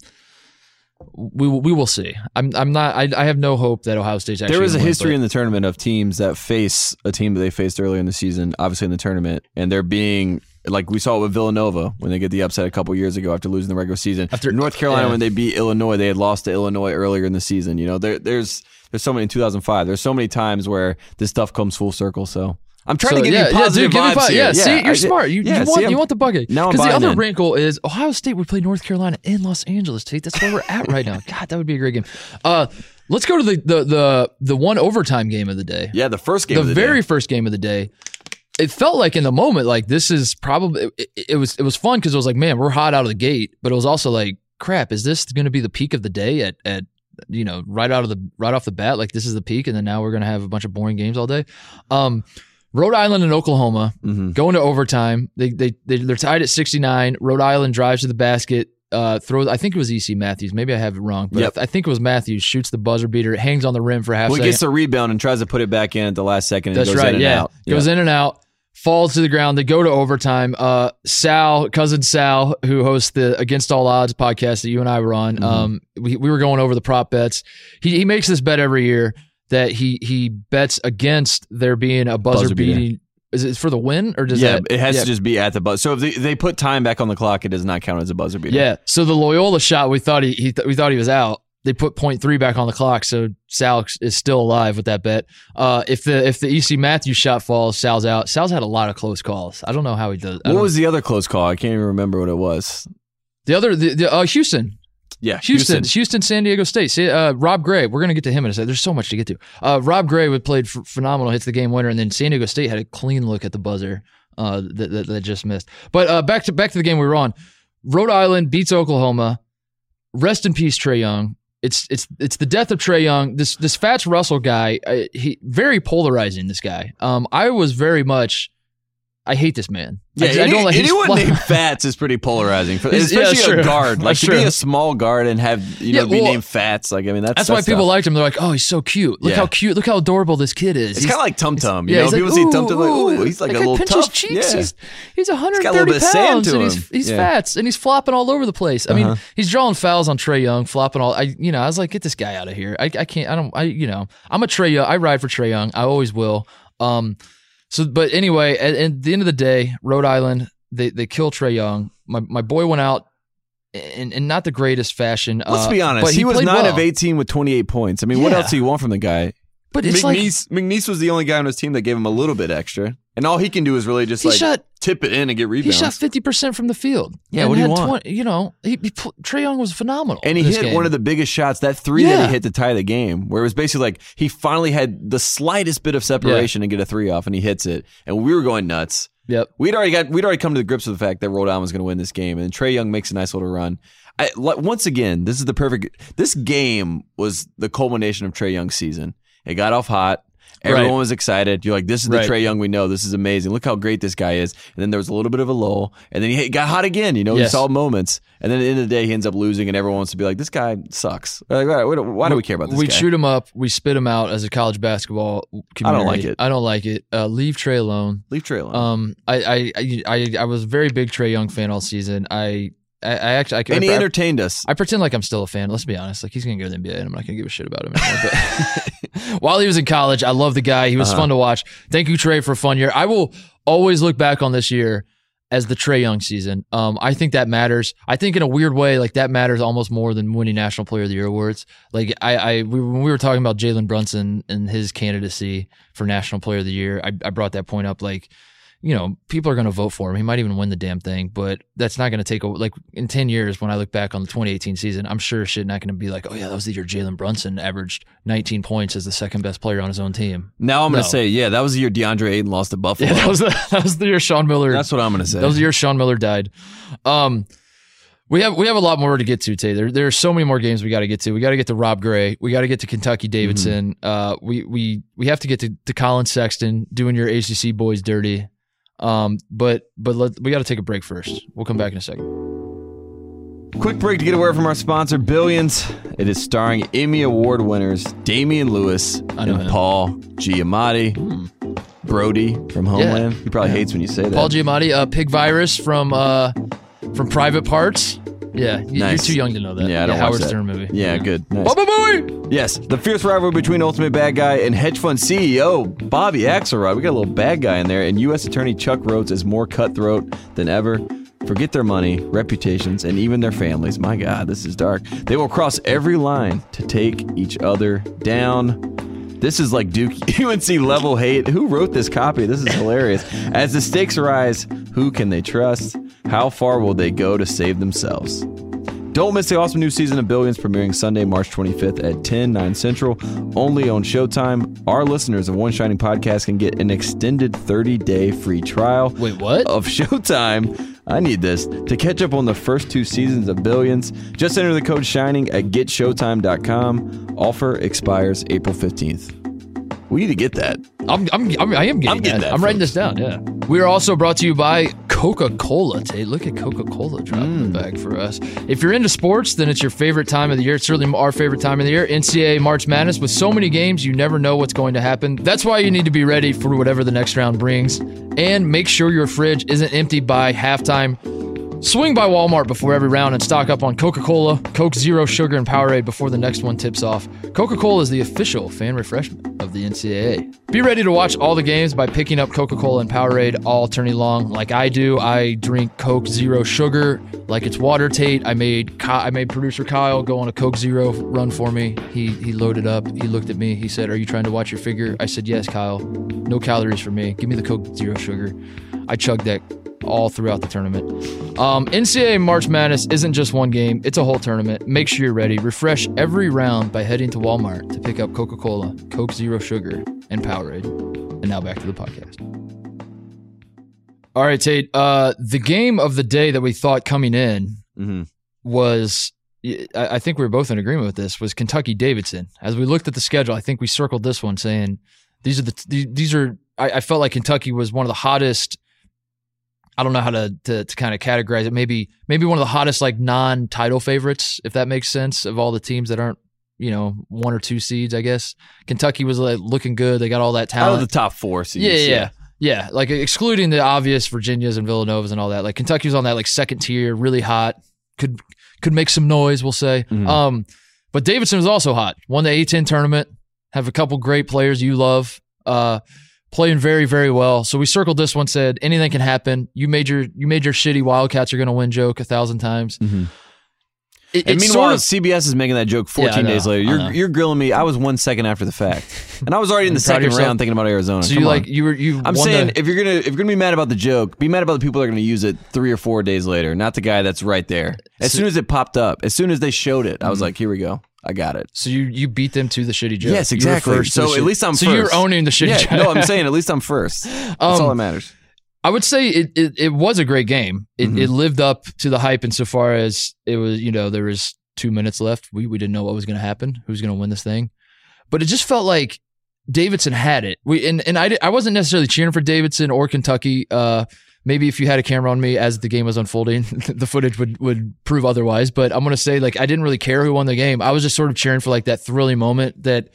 we will- we will see. I'm I'm not. I, I have no hope that Ohio State's actually. There is a win, history in the tournament of teams that face a team that they faced earlier in the season, obviously in the tournament, and they're being like we saw it with Villanova when they get the upset a couple years ago after losing the regular season. After- North Carolina yeah. when they beat Illinois, they had lost to Illinois earlier in the season. You know, there, there's there's so many in 2005. There's so many times where this stuff comes full circle. So I'm trying So, to give yeah, you positive yeah, dude, give me vibes here. Yeah, see, you're I- smart. You, yeah, you want I'm- you want the bucket. Because the other in. wrinkle is Ohio State would play North Carolina in Los Angeles. Tate. That's where we're at right now. God, that would be a great game. Uh, let's go to the the the the one overtime game of the day. Yeah, the first game. the, of the very day. first game of the day. It felt like in the moment, like this is probably it, it was it was fun because it was like, man, we're hot out of the gate, but it was also like crap, is this going to be the peak of the day at at you know right out of the right off the bat? Like this is the peak, and then now we're going to have a bunch of boring games all day. Um, Rhode Island and Oklahoma Mm-hmm. going to overtime. They they, they they're tied at 69. Rhode Island drives to the basket. Uh, throws. I think it was EC Matthews. Maybe I have it wrong, but Yep. I, th- I think it was Matthews. Shoots the buzzer beater. It Hangs on the rim for half. Well, he gets the rebound and tries to put it back in at the last second. And That's right. In and yeah. out. Goes in and out. Falls to the ground. They go to overtime. Uh, Sal, cousin Sal, who hosts the Against All Odds podcast that you and I were on. Mm-hmm. Um, we, we were going over the prop bets. He he makes this bet every year that he he bets against there being a buzzer, Buzzer beater. beating. Is it for the win or does yeah, that? it has yeah. to just be at the buzzer. So if they, they put time back on the clock, it does not count as a buzzer beater. Yeah. So the Loyola shot, we thought he, he th- we thought he was out. They put point three back on the clock, so Sal is still alive with that bet. Uh, if the if the EC Matthews shot falls, Sal's out. Sal's had a lot of close calls. I don't know how he does. What was the other close call? I can't even remember what it was. the other? The, the, uh, Houston, Yeah, Houston, Houston, San Diego State. Uh, Rob Gray. We're gonna get to him in a second. There's so much to get to. Uh, Rob Gray would played f- phenomenal, hits the game winner, and then San Diego State had a clean look at the buzzer uh, that, that that just missed. But uh, back to back to the game we were on. Rhode Island beats Oklahoma. Rest in peace, Trae Young. It's it's it's the death of Trae Young. This this Fats Russell guy, uh, he very polarizing. This guy. Um, I was very much. I hate this man. Yeah, I, I don't like anyone fly- named Fats is pretty polarizing, for, yeah, especially true. a guard. Like That's to be a small guard and have you know Yeah, be named Fats. Like I mean, that's That's, why people tough. liked him. They're like, oh, he's so cute. Look Yeah. how cute. Look how adorable this kid is. It's He's- kind of like Tum Tum. You yeah, know, he's like, people see Tum Tum like, ooh, he's like a little pinch tough. His cheeks. Yeah. He's he's 130 got a little bit of sand pounds to and he's he's Yeah. fats and he's flopping all over the place. I mean, Uh-huh. he's drawing fouls on Trae Young, flopping all. I you know, I was like, get this guy out of here. I, I can't. I don't. I you know, I'm a Trae Young. I ride for Trae Young. I always will. Um, so but anyway, at, at the end of the day, Rhode Island they they kill Trae Young. My my boy went out. In, in not the greatest fashion. Let's uh, be honest. but He, was nine well. of 18 with 28 points. I mean, what else do you want from the guy? But it's like McNeese, McNeese was the only guy on his team that gave him a little bit extra, and all he can do is really just he like shot tip it in and get rebounds. He shot fifty percent from the field. Yeah, what do you want? 20 you know, he, he Trae Young was phenomenal, and he hit game. one of the biggest shots, that three that he hit to tie the game, where it was basically like he finally had the slightest bit of separation and get a three off, and he hits it, and we were going nuts. Yep. We'd already got we'd already come to the grips with the fact that Island was going to win this game, and Trae Young makes a nice little run. I, like, once again, this is the perfect. This game was the culmination of Trae Young's season. It got off hot. Everyone Right. was excited. You're like, this is the Right. Trae Young we know. This is amazing. Look how great this guy is. And then there was a little bit of a lull, and then he got hot again. You know, he Yes. saw moments, and then at the end of the day, he ends up losing, and everyone wants to be like, this guy sucks. Like, why do we care about this we guy? shoot him up. We spit him out as a college basketball community. I don't like it. I don't like it. Uh, leave Trae alone. Leave Trae alone. Um, I, I, I, I, I was a very big Trae Young fan all season. I, I, I actually, I, and he I, entertained us. I pretend like I'm still a fan. Let's be honest. Like he's gonna go to the NBA, and I'm not gonna give a shit about him anymore. But while he was in college, I love the guy. He was Uh-huh. fun to watch. Thank you, Trae, for a fun year. I will always look back on this year as the Trae Young season. Um, I think that matters. I think in a weird way, like that matters almost more than winning National Player of the Year awards. Like I, I we, when we were talking about Jalen Brunson and his candidacy for National Player of the Year, I, I brought that point up. Like you know, people are going to vote for him. He might even win the damn thing, but that's not going to take a like in ten years. When I look back on the 2018 season, I'm sure shit not going to be like, oh yeah, that was the year Jalen Brunson averaged 19 points as the second best player on his own team. now I'm going to say, yeah, that was the year DeAndre Ayton lost to Buffalo. Yeah, that was the, that was the year Sean Miller. That's what I'm going to say. that was the year Sean Miller died. Um, we have we have a lot more to get to today. There there are so many more games we got to get to. We got to get to Rob Gray. We got to get to Kentucky Davidson. Uh, we we we have to get to, to Collin Sexton doing your ACC boys dirty. Um, but but let, we got to take a break first. We'll come back in a second. Quick break to get away from our sponsor, Billions. It is starring Emmy Award winners Damian Lewis and him. Paul Giamatti. Brody from Homeland. He probably hates when you say that. Paul Giamatti, uh, Pig Virus from uh from Private Parts. Yeah, Nice. you're too young to know that. Yeah, I don't watch Howard that. Stern movie. Yeah, good. Nice. Baba Booey! Yes, the fierce rivalry between Ultimate Bad Guy and hedge fund CEO Bobby Axelrod. We got a little bad guy in there, and U.S. Attorney Chuck Rhoades is more cutthroat than ever. Forget their money, reputations, and even their families. My God, this is dark. They will cross every line to take each other down. This is like Duke UNC level hate. Who wrote this copy? This is hilarious. As the stakes rise, who can they trust? How far will they go to save themselves? Don't miss the awesome new season of Billions premiering Sunday, March 25th at 10, 9 Central, only on Showtime. Our listeners of One Shining Podcast can get an extended 30 day free trial Wait, what? of Showtime I need this. To catch up on the first two seasons of Billions, just enter the code SHINING at getshowtime.com. Offer expires April 15th. We need to get that. I'm, I'm, I'm I am getting, I'm getting that. that, I'm writing this down. Yeah. We are also brought to you by Coca Cola. Tate, look at Coca Cola dropping the mm. bag for us. If you're into sports, then it's your favorite time of the year. It's certainly our favorite time of the year. NCAA March Madness with so many games, you never know what's going to happen. That's why you need to be ready for whatever the next round brings, and make sure your fridge isn't empty by halftime. Swing by Walmart before every round and stock up on Coca Cola, Coke Zero Sugar, and Powerade before the next one tips off. Coca Cola is the official fan refreshment of the NCAA. Be ready to watch all the games by picking up Coca Cola and Powerade all tourney long, like I do. I drink Coke Zero Sugar like it's water. Tate. I made Ky- I made producer Kyle go on a Coke Zero run for me. He he loaded up. He looked at me. He said, "Are you trying to watch your figure?" I said, "Yes, Kyle. No calories for me. Give me the Coke Zero Sugar." I chugged that all throughout the tournament. Um, NCAA March Madness isn't just one game, it's a whole tournament. Make sure you're ready. Refresh every round by heading to Walmart to pick up Coca Cola, Coke Zero Sugar, and Powerade. And now back to the podcast. All right, Tate. Uh, the game of the day that we thought coming in Mhm. was. I I think we were both in agreement with this. Was Kentucky Davidson? As we looked at the schedule, I think we circled this one, saying these are the these are. I, I felt like Kentucky was one of the hottest I don't know how to, to to kind of categorize it. Maybe maybe one of the hottest like non-title favorites, if that makes sense, of all the teams that aren't you know one or two seeds. I guess Kentucky was like looking good. They got all that talent. Out of the top four seeds. yeah, yeah, yeah, yeah. Like excluding the obvious Virginias and Villanovas and all that. Like Kentucky was on that like second tier, really hot. Could could make some noise. We'll say. Mhm. Um, but Davidson was also hot. Won the A10 tournament. Have a couple great players you love. Uh, playing very very well. So we circled this one. Said anything can happen. You made your you made your shitty Wildcats are going to win joke a thousand times. Mhm. It, And meanwhile, sort of CBS is making that joke 14 know, days later. You're you're grilling me. I was one second after the fact, and I was already in the You proud of second round thinking about Arizona. so Come you on. like you were you. I'm saying the- if you're gonna if you're gonna be mad about the joke, be mad about the people that are gonna use it three or four days later, not the guy that's right there. As So- soon as it popped up, as soon as they showed it, I Mm-hmm. was like, here we go, I got it. so you you beat them to the shitty joke. Yes, exactly. first So at shit- least I'm so first. you're owning the shitty Yeah, joke. no, I'm saying at least I'm first. That's all Um, that matters. I would say it, it, it was a great game. It, Mhm. it lived up to the hype insofar as it was, you know, there was two minutes left. We, we didn't know what was going to happen, who's going to win this thing. But it just felt like Davidson had it. We and, and I, I wasn't necessarily cheering for Davidson or Kentucky. Uh, maybe if you had a camera on me as the game was unfolding, the footage would, would prove otherwise. But I'm to say, like, I didn't really care who won the game. I was just sort of cheering for like that thrilling moment that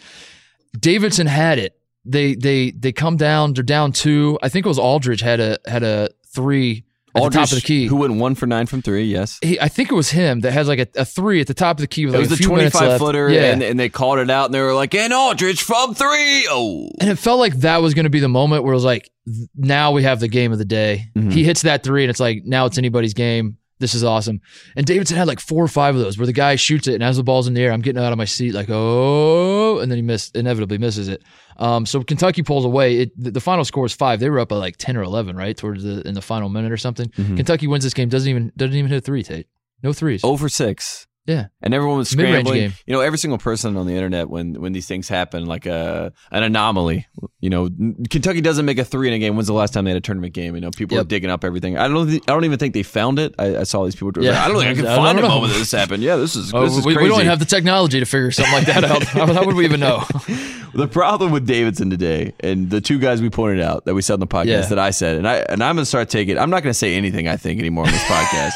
Davidson had it. They they they come down. They're down two. I think it was Aldridge had a had a three at the top of the key. who went one for nine from three. Yes, he, I think it was him that has like a, a three at the top of the key with it like was a the 25 footer, Yeah, and, and they called it out, and they were like, "And Aldridge from three. Oh, and it felt like that was going to be the moment where it was like, now we have the game of the day. Mhm. He hits that three, and it's like now it's anybody's game. This is awesome. And Davidson had like four or five of those where the guy shoots it, and as the ball's in the air, I'm getting out of my seat like, oh, and then he missed, inevitably misses it. Um, so Kentucky pulls away. It, the, the final score is five. They were up by like ten or eleven, right, towards the in the final minute or something. Mhm. Kentucky wins this game. Doesn't even doesn't even hit a three. Tate, no threes. For six. Yeah. And everyone was scrambling. You know, every single person on the internet when when these things happen, like a an anomaly. You know, Kentucky doesn't make a three in a game. When's the last time they had a tournament game? You know, people are digging up everything. I don't. Thi- I don't even think they found it. I, I saw these people. Yeah. I don't think I can I find a know. moment that this happened. Yeah, this is Oh, this is we, we don't have the technology to figure something like that out. how, how would we even know? the problem with Davidson today, and the two guys we pointed out that we said on the podcast Yeah. that I said, and I and I'm gonna start taking. I'm not gonna say anything I think anymore on this podcast.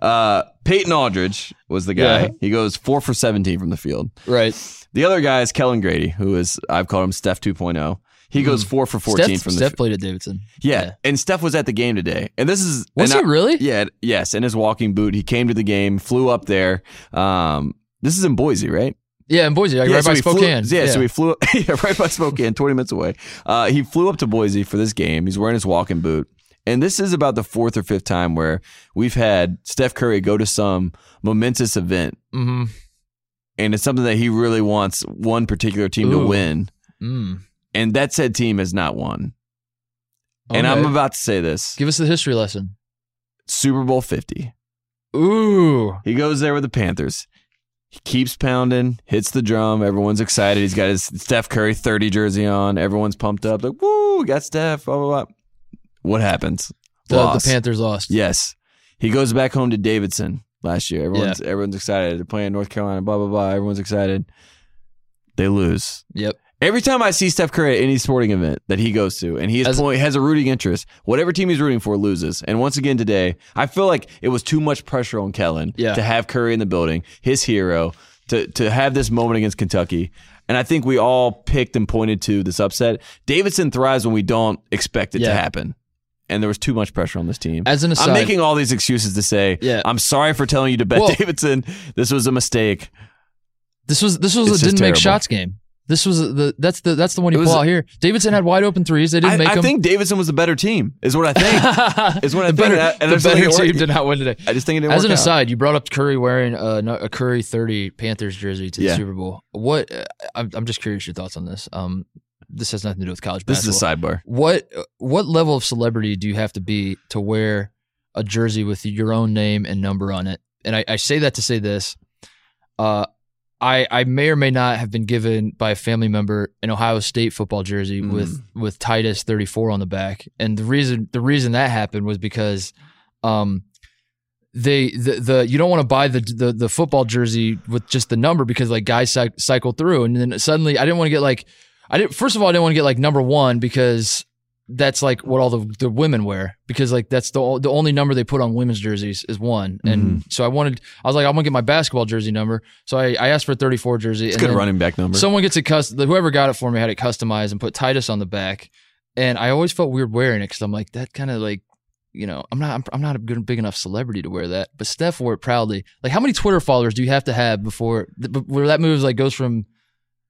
Uh, Peyton Aldridge was the guy. Yeah. He goes four for 17 from the field. right. The other guy is Kellen Grady, who is I've called him Steph 2.0. He goes four for 14 Steph, from the field. Steph f- played at Davidson. yeah. and Steph was at the game today, and this is Was he I- really? Yeah, yes, in his walking boot, he came to the game, flew up there. Um, this is in Boise, right? Yeah, in Boise, like Yeah, right so by he flew- Spokane. yeah, so he flew yeah, right by Spokane, 20 minutes away. Uh, he flew up to Boise for this game. He's wearing his walking boot. And this is about the fourth or fifth time where we've had Steph Curry go to some momentous event, hmm and it's something that he really wants one particular team to win. Mm. And that said team has not won. And I'm about to say this give us the history lesson. Super Bowl 50. Ooh, He goes there with the Panthers. He keeps pounding, hits the drum. Everyone's excited. He's got his Steph Curry 30 jersey on. Everyone's pumped up. Like, woo, got Steph, blah, blah, blah. What happens? the, the Panthers lost. Yes. He goes back home to Davidson last year. Everyone's everyone's excited. They're playing North Carolina. Blah blah blah. Everyone's excited. They lose. Yep. Every time I see Steph Curry at any sporting event that he goes to, and he is point, has a rooting interest, whatever team he's rooting for loses. And once again today, I feel like it was too much pressure on Kellen Yeah. to have Curry in the building, his hero, to to have this moment against Kentucky. And I think we all picked and pointed to this upset. Davidson thrives when we don't expect it to happen. And there was too much pressure on this team. As an aside- I'm making all these excuses to say, Yeah. I'm sorry for telling you to bet Well- Davidson. This was a mistake. This was this was It's a didn't make shots game. This was the that's the that's the one you pull a- out here. Davidson had wide open threes. They didn't I, make I them. think Davidson was the better team, is what I think. is what I the think. better, And I- and I the better team did not win today. I just think it didn't As an out. aside, you brought up Curry wearing a, a Curry 30 Panthers jersey to the Super Bowl. What? uh, I'm, I'm just curious your thoughts on this. Um, this has nothing to do with college This is a sidebar. What what level of celebrity do you have to be to wear a jersey with your own name and number on it? And I, I say that to say this. Uh, I I may or may not have been given by a family member an Ohio State football jersey Mm. with with Titus 34 on the back. And the reason the reason that happened was because um they the, the you don't want to buy the, the the football jersey with just the number because like guys cy- cycle through and then suddenly I didn't want to get like I didn't first of all I didn't want to get like number 1 because that's like what all the, the women wear because like that's the the only number they put on women's jerseys is one. And Mm-hmm. so I wanted I was like I'm gonna get my basketball jersey number. So I, I asked for a 34 jersey It's good running back number. someone gets it custom whoever got it for me had it customized and put Titus on the back. And I always felt weird wearing it because I'm like that kind of like you know I'm not I'm, I'm not a good big enough celebrity to wear that. But Steph wore it proudly. Like how many Twitter followers do you have to have before where that moves like goes from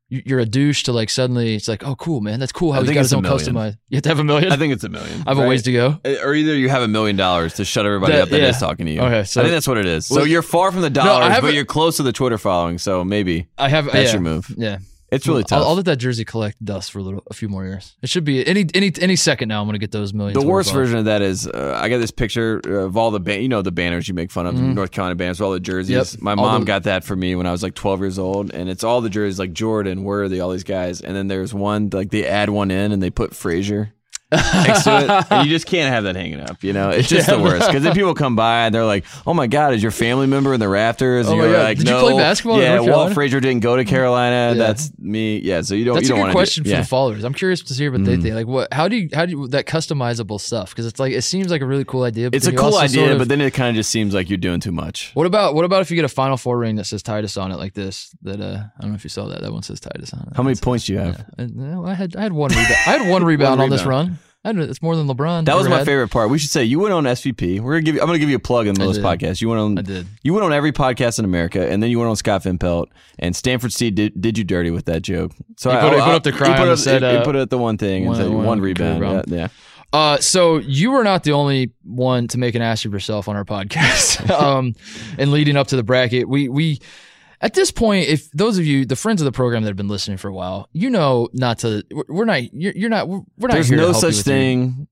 you're a douche to like suddenly it's like oh cool man that's cool how I he's got his own customized you have to have a million I think it's a million. I have a ways to go eh, Or either you have a million dollars to shut everybody That- up that yeah. is talking to you. Okay, so- I think that's what it is. So you're far from the dollars, haven't- but you're close to the Twitter following. So maybe I have that's yeah, your move. yeah It's really tough. I'll, I'll let that jersey collect dust for a little a few more years it should be any any any second now I'm gonna get those millions the worst version of that is uh, I got this picture of all the ban- you know the banners you make fun of North Carolina banners, all the jerseys. Yep. My All mom the- got that for me when I was like 12 years old, and it's all the jerseys like Jordan, Worthy, all these guys, and then there's one like they add one in and they put Frazier next to it, and you just can't have that hanging up. You know, it's just Yeah. the worst because then people come by and they're like, "Oh my God, is your family member in the rafters?" And Oh you're like, Did you "No, play basketball Yeah, Walt Frazier didn't go to mm-hmm. Carolina. Yeah. That's me. Yeah, so you don't. That's you a don't good question for the followers. I'm curious to hear what they mm-hmm. think. Like, what? How do you? How do you, that customizable stuff? Because it's like it seems like a really cool idea. But It's a cool idea, sort of- but then it kind of just seems like you're doing too much. what about what about if you get a Final Four ring that says Titus on it like this? That uh, I don't know if you saw that. That one says Titus on it. How many points do you have? I, no, I had I had one rebound. I had one rebound on this run. I had, it's more than LeBron. That was my had. favorite part. We should say you went on SVP. We're gonna give you. I'm gonna give you a plug in the I List did. podcast. You went on. I did. You went on every podcast in America, and then you went on Scott Van Pelt and Stanford Steve did, did you dirty with that joke. So He I- put it- I- put up the crime. he cry put up, said, he, he uh, put it at the one thing and one- said one one, rebound. rebound. Yeah, yeah. Uh, so you were not the only one to make an ass of yourself on our podcast. um, and leading up to the bracket, we we at this point, if those of you, the friends of the program that have been listening for a while, you know not to. We're, not. You're, you're not. We're not. There's here to no such thing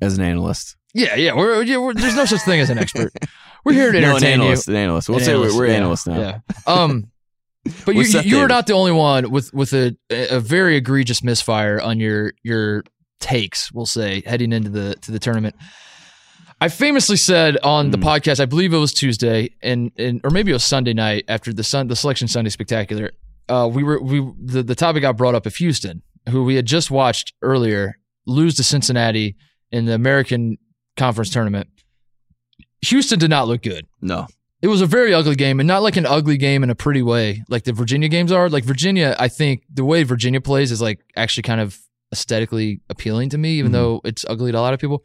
as an analyst. yeah, yeah. We're, yeah we're, there's no such thing as an expert. We're here to No, an entertain analyst. you. An analyst. We'll An say analyst, we're, we're yeah, analysts now. Yeah. Um, but you, you were not the only one with with a a very egregious misfire on your your takes. We'll say heading into the to the tournament. I famously said on the Mm. podcast, I believe it was Tuesday, and, and or maybe it was Sunday night after the sun the selection Sunday spectacular. Uh, we were we the, the topic got brought up of Houston, who we had just watched earlier lose to Cincinnati in the American Conference tournament. Houston did not look good. No. It was a very ugly game, and not like an ugly game in a pretty way, like the Virginia games are. Like Virginia, I think the way Virginia plays is like actually kind of aesthetically appealing to me, even Mhm. though it's ugly to a lot of people.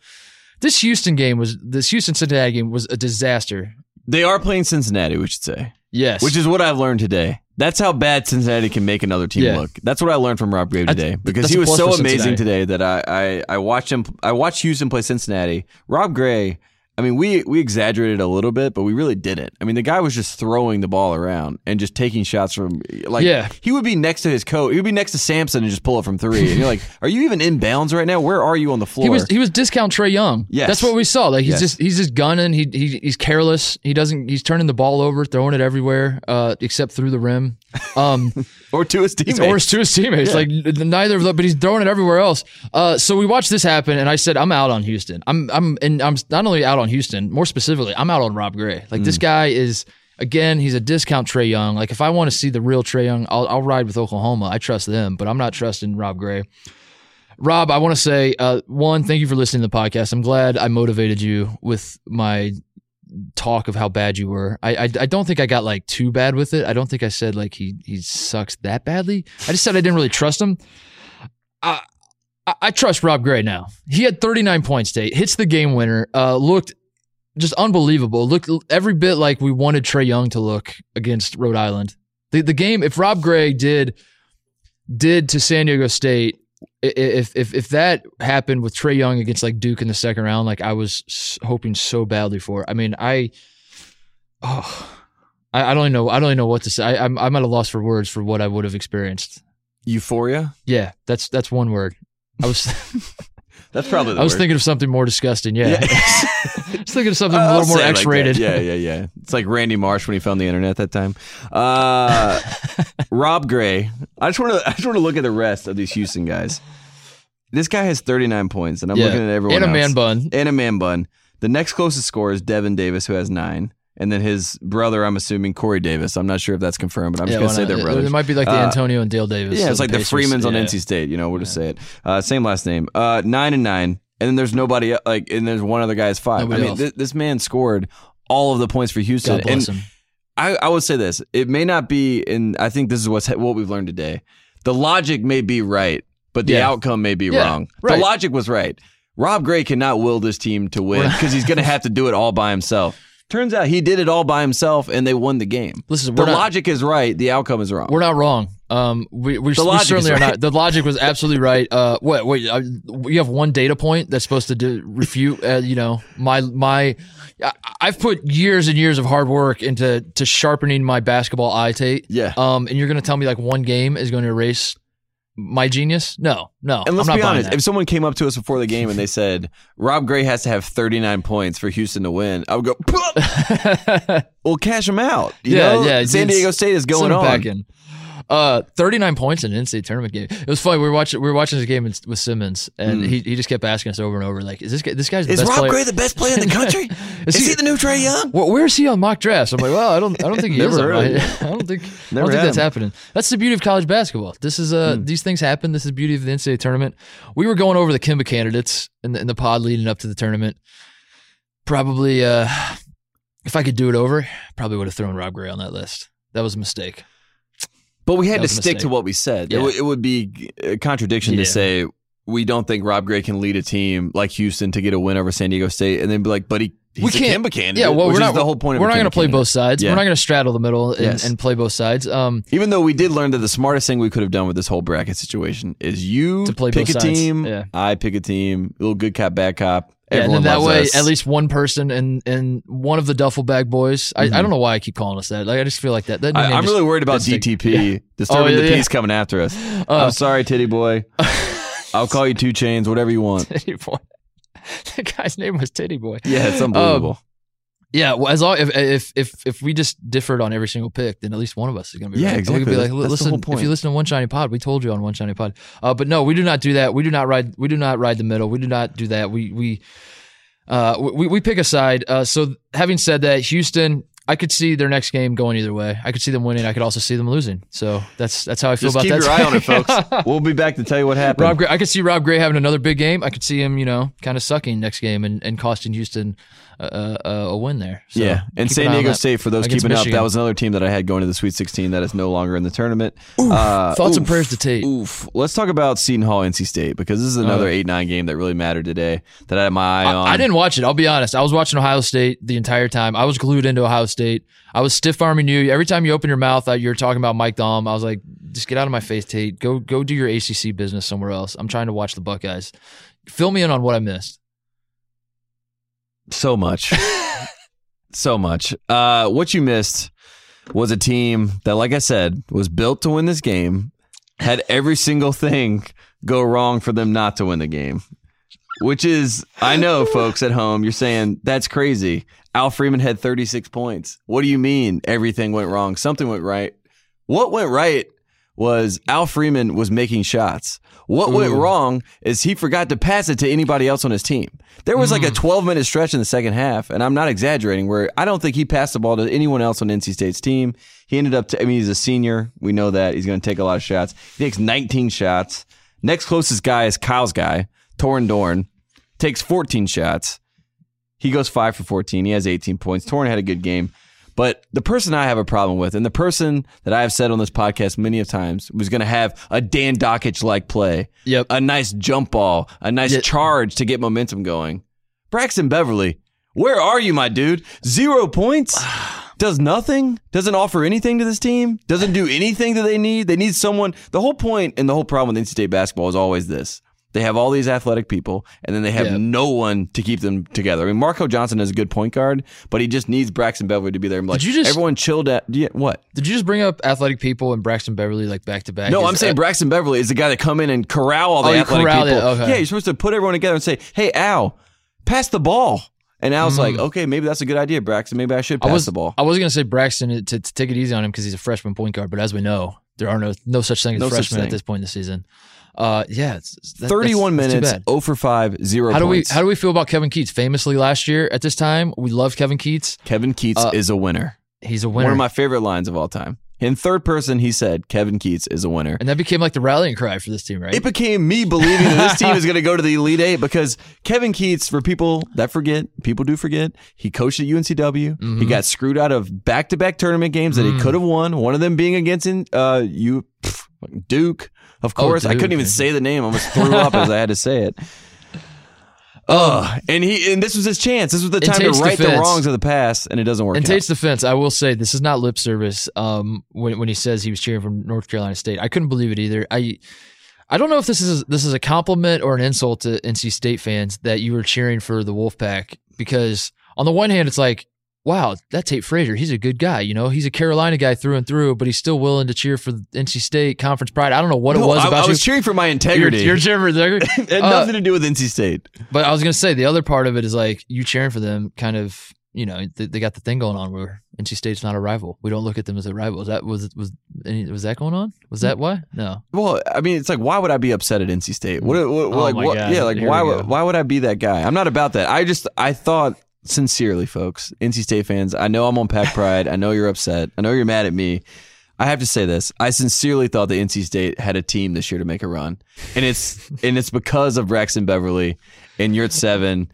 This Houston game was this Houston Cincinnati game was a disaster. They are playing Cincinnati, we should say. Yes, Which is what I've learned today. That's how bad Cincinnati can make another team Yeah. look. That's what I learned from Rob Gray today because he was so amazing today that I, I I watched him. I watched Houston play Cincinnati. Rob Gray. I mean, we we exaggerated a little bit, but we really didn't. I mean, the guy was just throwing the ball around and just taking shots from like Yeah. he would be next to his coach. He would be next to Sampson and just pull it from three. And you're like, are you even in bounds right now? Where are you on the floor? he was he was discount Trae Young. Yes. that's what we saw. Like he's Yes. just he's just gunning. He, he he's careless. He doesn't. He's turning the ball over, throwing it everywhere, uh, except through the rim. Um, or to his teammates. or to his teammates. Yeah. Like neither of them, but he's throwing it everywhere else. Uh, so we watched this happen, and I said, I'm out on Houston. I'm I'm and I'm not only out on Houston, more specifically, I'm out on Rob Gray. Like Mm. this guy is. Again, he's a discount Trae Young. Like if I want to see the real Trae Young, I'll, I'll ride with Oklahoma. I trust them, but I'm not trusting Rob Gray. Rob, I want to say uh, one, thank you for listening to the podcast. I'm glad I motivated you with my talk of how bad you were. I, I I don't think I got like too bad with it. I don't think I said like he he sucks that badly. I just said I didn't really trust him. I I, I trust Rob Gray now. He had 39 points. State hits the game winner. Uh, looked just unbelievable. Looked every bit like we wanted Trae Young to look against Rhode Island. The the game. If Rob Gray did did to San Diego State. If if if that happened with Trae Young against like Duke in the second round, like I was hoping so badly for. I mean, I oh, I, I don't even know. I don't even know what to say. I, I'm I'm at a loss for words for what I would have experienced. Euphoria? Yeah, that's that's one word. I was That's probably the I was word. thinking of something more disgusting. Yeah, I was thinking of something a little more it like. X-rated. yeah, yeah, yeah. It's like Randy Marsh when he found the internet that time. Uh, Rob Gray. I just want to. I just want to look at the rest of these Houston guys. This guy has 39 points, and I'm Yeah. looking at everyone and a else. man bun. and a man bun. The next closest score is Devin Davis, who has nine, and then his brother. I'm assuming Corey Davis. I'm not sure if that's confirmed, but I'm Yeah, just gonna say they're brothers. It might be like the Uh, Antonio and Dale Davis. Yeah, it's like the Pacers. Freemans on Yeah. NC State. You know, we'll just say it. Uh, same last name. Uh, nine and nine, and then there's nobody like, and there's one other guy is five. Nobody I mean, th- this man scored all of the points for Houston, God bless and him. I, I would say this: it may not be, and I think this is what's what we've learned today. The logic may be right, but the Yeah. outcome may be Yeah, wrong. right. The logic was right. Rob Gray cannot will this team to win because he's going to have to do it all by himself. Turns out he did it all by himself, and they won the game. Listen, the not- logic is right. The outcome is wrong. We're not wrong. Um, we we, we logic certainly is are not. The logic was absolutely right. Uh, what wait? Uh, you have one data point that's supposed to do, refute. Uh, you know, my my. I, I've put years and years of hard work into to sharpening my basketball eye, Tate. Yeah. Um, and you're going to tell me like one game is going to erase my genius? No, no. And let's I'm not be honest, if someone came up to us before the game and they said Rob Gray has to have 39 points for Houston to win, I would go, well, cash him out. You Yeah, know? yeah, San Diego State is going on. Back in. Uh, 39 points in an NCAA tournament game. It was funny. We were watching. We were watching this game with Simmons, and he, he just kept asking us over and over, like, "Is this guy? This guy's the. Is best Rob player? Gray the best player in the country? Is is, he- he, the new Trae Young? Where, where is he on mock drafts? I'm like, well, I don't, I don't think he is. Never on heard my- I don't think, I don't think that's happening. That's the beauty of college basketball. This is uh, Hmm. these things happen. This is the beauty of the NCAA tournament. We were going over the Kemba candidates in the, in the pod leading up to the tournament. Probably, uh, if I could do it over, probably would have thrown Rob Gray on that list. That was a mistake. But we had to stick to what we said. Yeah. It, would- it would be a contradiction Yeah. to say we don't think Rob Gray can lead a team like Houston to get a win over San Diego State, and then be like, but he, he's we a can't. Kemba candidate. yeah, well, which we're not is the whole point. We're not going to play both sides. Yeah. We're not going to straddle the middle and, Yes. and play both sides. Um, Even though we did learn that the smartest thing we could have done with this whole bracket situation is you To play pick both a sides. team. I pick a team, little good cop, bad cop. Yeah, and then that way, us. at least one person and and one of the duffel bag boys. I, I don't know why I keep calling us that. Like I just feel like that. that Mm-hmm. I, just- really worried about. DTP disturbing Oh, yeah, the yeah. peace coming after us. Uh, I'm sorry, Titty Boy. I'll call you Two Chains, whatever you want. Titty boy. the guy's name was Titty Boy. Yeah, it's unbelievable. Yeah, well, as long if if if if we just differed on every single pick, then at least one of us is going to be Yeah, right. And We could be like, That's listen, if you listen to One Shiny Pod, we told you on One Shiny Pod. Uh, but no, we do not do that. We do not ride. We do not ride the middle. We do not do that. We we uh we we pick a side. Uh, so having said that, Houston. I could see their next game going either way. I could see them winning. I could also see them losing. So that's that's how I feel Just about keep that. your eye on it, folks. We'll be back to tell you what happened. Rob Gray, I could see Rob Gray having another big game. I could see him, you know, kind of sucking next game and, and costing Houston a, a, a win there. So yeah, and San an Diego. State for those keeping up. That was another team that I had going to the Sweet 16 that is no longer in the tournament. Uh, Thoughts and prayers to Tate. Oof. Let's talk about Seton Hall, NC State, because this is another eight nine game that really mattered today. That I had my eye on. I, I didn't watch it. I'll be honest. I was watching Ohio State the entire time. I was glued into Ohio State. I was stiff arming you. Every time you open your mouth, you're talking about Mike Daum. I was like, just get out of my face, Tate. Go go do your ACC business somewhere else. I'm trying to watch the Buckeyes. Fill me in on what I missed. So much, so much. Uh, what you missed was a team that, like I said, was built to win this game. Had every single thing go wrong for them not to win the game. Which is, I know, folks at home, you're saying that's crazy. Al Freeman had 36 points. What do you mean everything went wrong? Something went right. What went right was Al Freeman was making shots. What went wrong is he forgot to pass it to anybody else on his team. There was Mm. like a 12 minute stretch in the second half, and I'm not exaggerating, where I don't think he passed the ball to anyone else on NC State's team. He ended up, t- I mean, he's a senior. We know that. He's going to take a lot of shots. He takes 19 shots. Next closest guy is Kyle's guy, Torrin Dorn, takes 14 shots. He goes five for 14. He has 18 points. Torrin had a good game. But the person I have a problem with, and the person that I have said on this podcast many of times, was going to have a Dan Dakich like play, Yep. a nice jump ball, a nice Yeah. charge to get momentum going. Braxton Beverly, where are you, my dude? Zero points? Does nothing? Doesn't offer anything to this team? Doesn't do anything that they need? They need someone. The whole point and the whole problem with NC State basketball is always this. They have all these athletic people, and then they have Yeah. no one to keep them together. I mean, Markell Johnson is a good point guard, but he just needs Braxton Beverly to be there. Like, Did you just- everyone chilled at yeah, what? Did you just bring up athletic people and Braxton Beverly like back to back? No, Is- I'm saying Braxton Beverly is the guy that come in and corral all the Oh, athletic people. it, okay. Yeah, you're supposed to put everyone together and say, "Hey, Al, pass the ball." And Al's like, "Okay, maybe that's a good idea, Braxton. Maybe I should Mm. I pass was the ball." I was gonna say Braxton to, to, to take it easy on him because he's a freshman point guard, but as we know, there are no no such thing as No freshmen at this point in the season. Uh, yeah, it's, it's- that- 31 that's- that's minutes, bad. 0 for 5, 0 How do we how do we feel about Kevin Keatts? Famously last year at this time, we loved Kevin Keatts. Kevin Keatts Uh, is a winner. He's a winner, One of my favorite lines of all time. In third person, he said, "Kevin Keatts is a winner." and that became like the rallying cry for this team, right? It became me believing that this team is going to go to the Elite Eight because Kevin Keatts, for people that forget, people do forget, he coached at UNCW. Mm-hmm. He got screwed out of back to back tournament games that he Mm. could have won. One of them being against uh, you, pff, Duke, of Oh, course. I couldn't even say the name. I almost threw up as I had to say it. Ugh. and he and this was his chance. This was the time to right the wrongs of the past, and it doesn't work. In out. Tate's defense, I will say this is not lip service. Um, when when he says he was cheering from North Carolina State, I couldn't believe it either. I I don't know if this is this is a compliment or an insult to NC State fans that you were cheering for the Wolfpack because on the one hand, it's like, wow, that Tate Frazier, he's a good guy. You know, he's a Carolina guy through and through, but he's still willing to cheer for NC State conference pride. I don't know what No, it was I, about I you. was cheering for my You're, integrity. you're cheering for their, it had uh, nothing to do with NC State. but I was gonna say the other part of it is like you cheering for them, kind of. You know, they, they got the thing going on where NC State's not a rival. We don't look at them as a rival. Is that was was any, was that going on? Was that why? No. Well, I mean, it's like, why would I be upset at NC State? What, what, Oh like, what, God. yeah, like, Here why, would- why would I be that guy? I'm not about that. I just, I thought sincerely, folks, NC State fans, I know I'm on Pack Pride. I know you're upset. I know you're mad at me. I have to say this. I sincerely thought that NC State had a team this year to make a run, and it's and it's because of Braxton Beverly and Yurtseven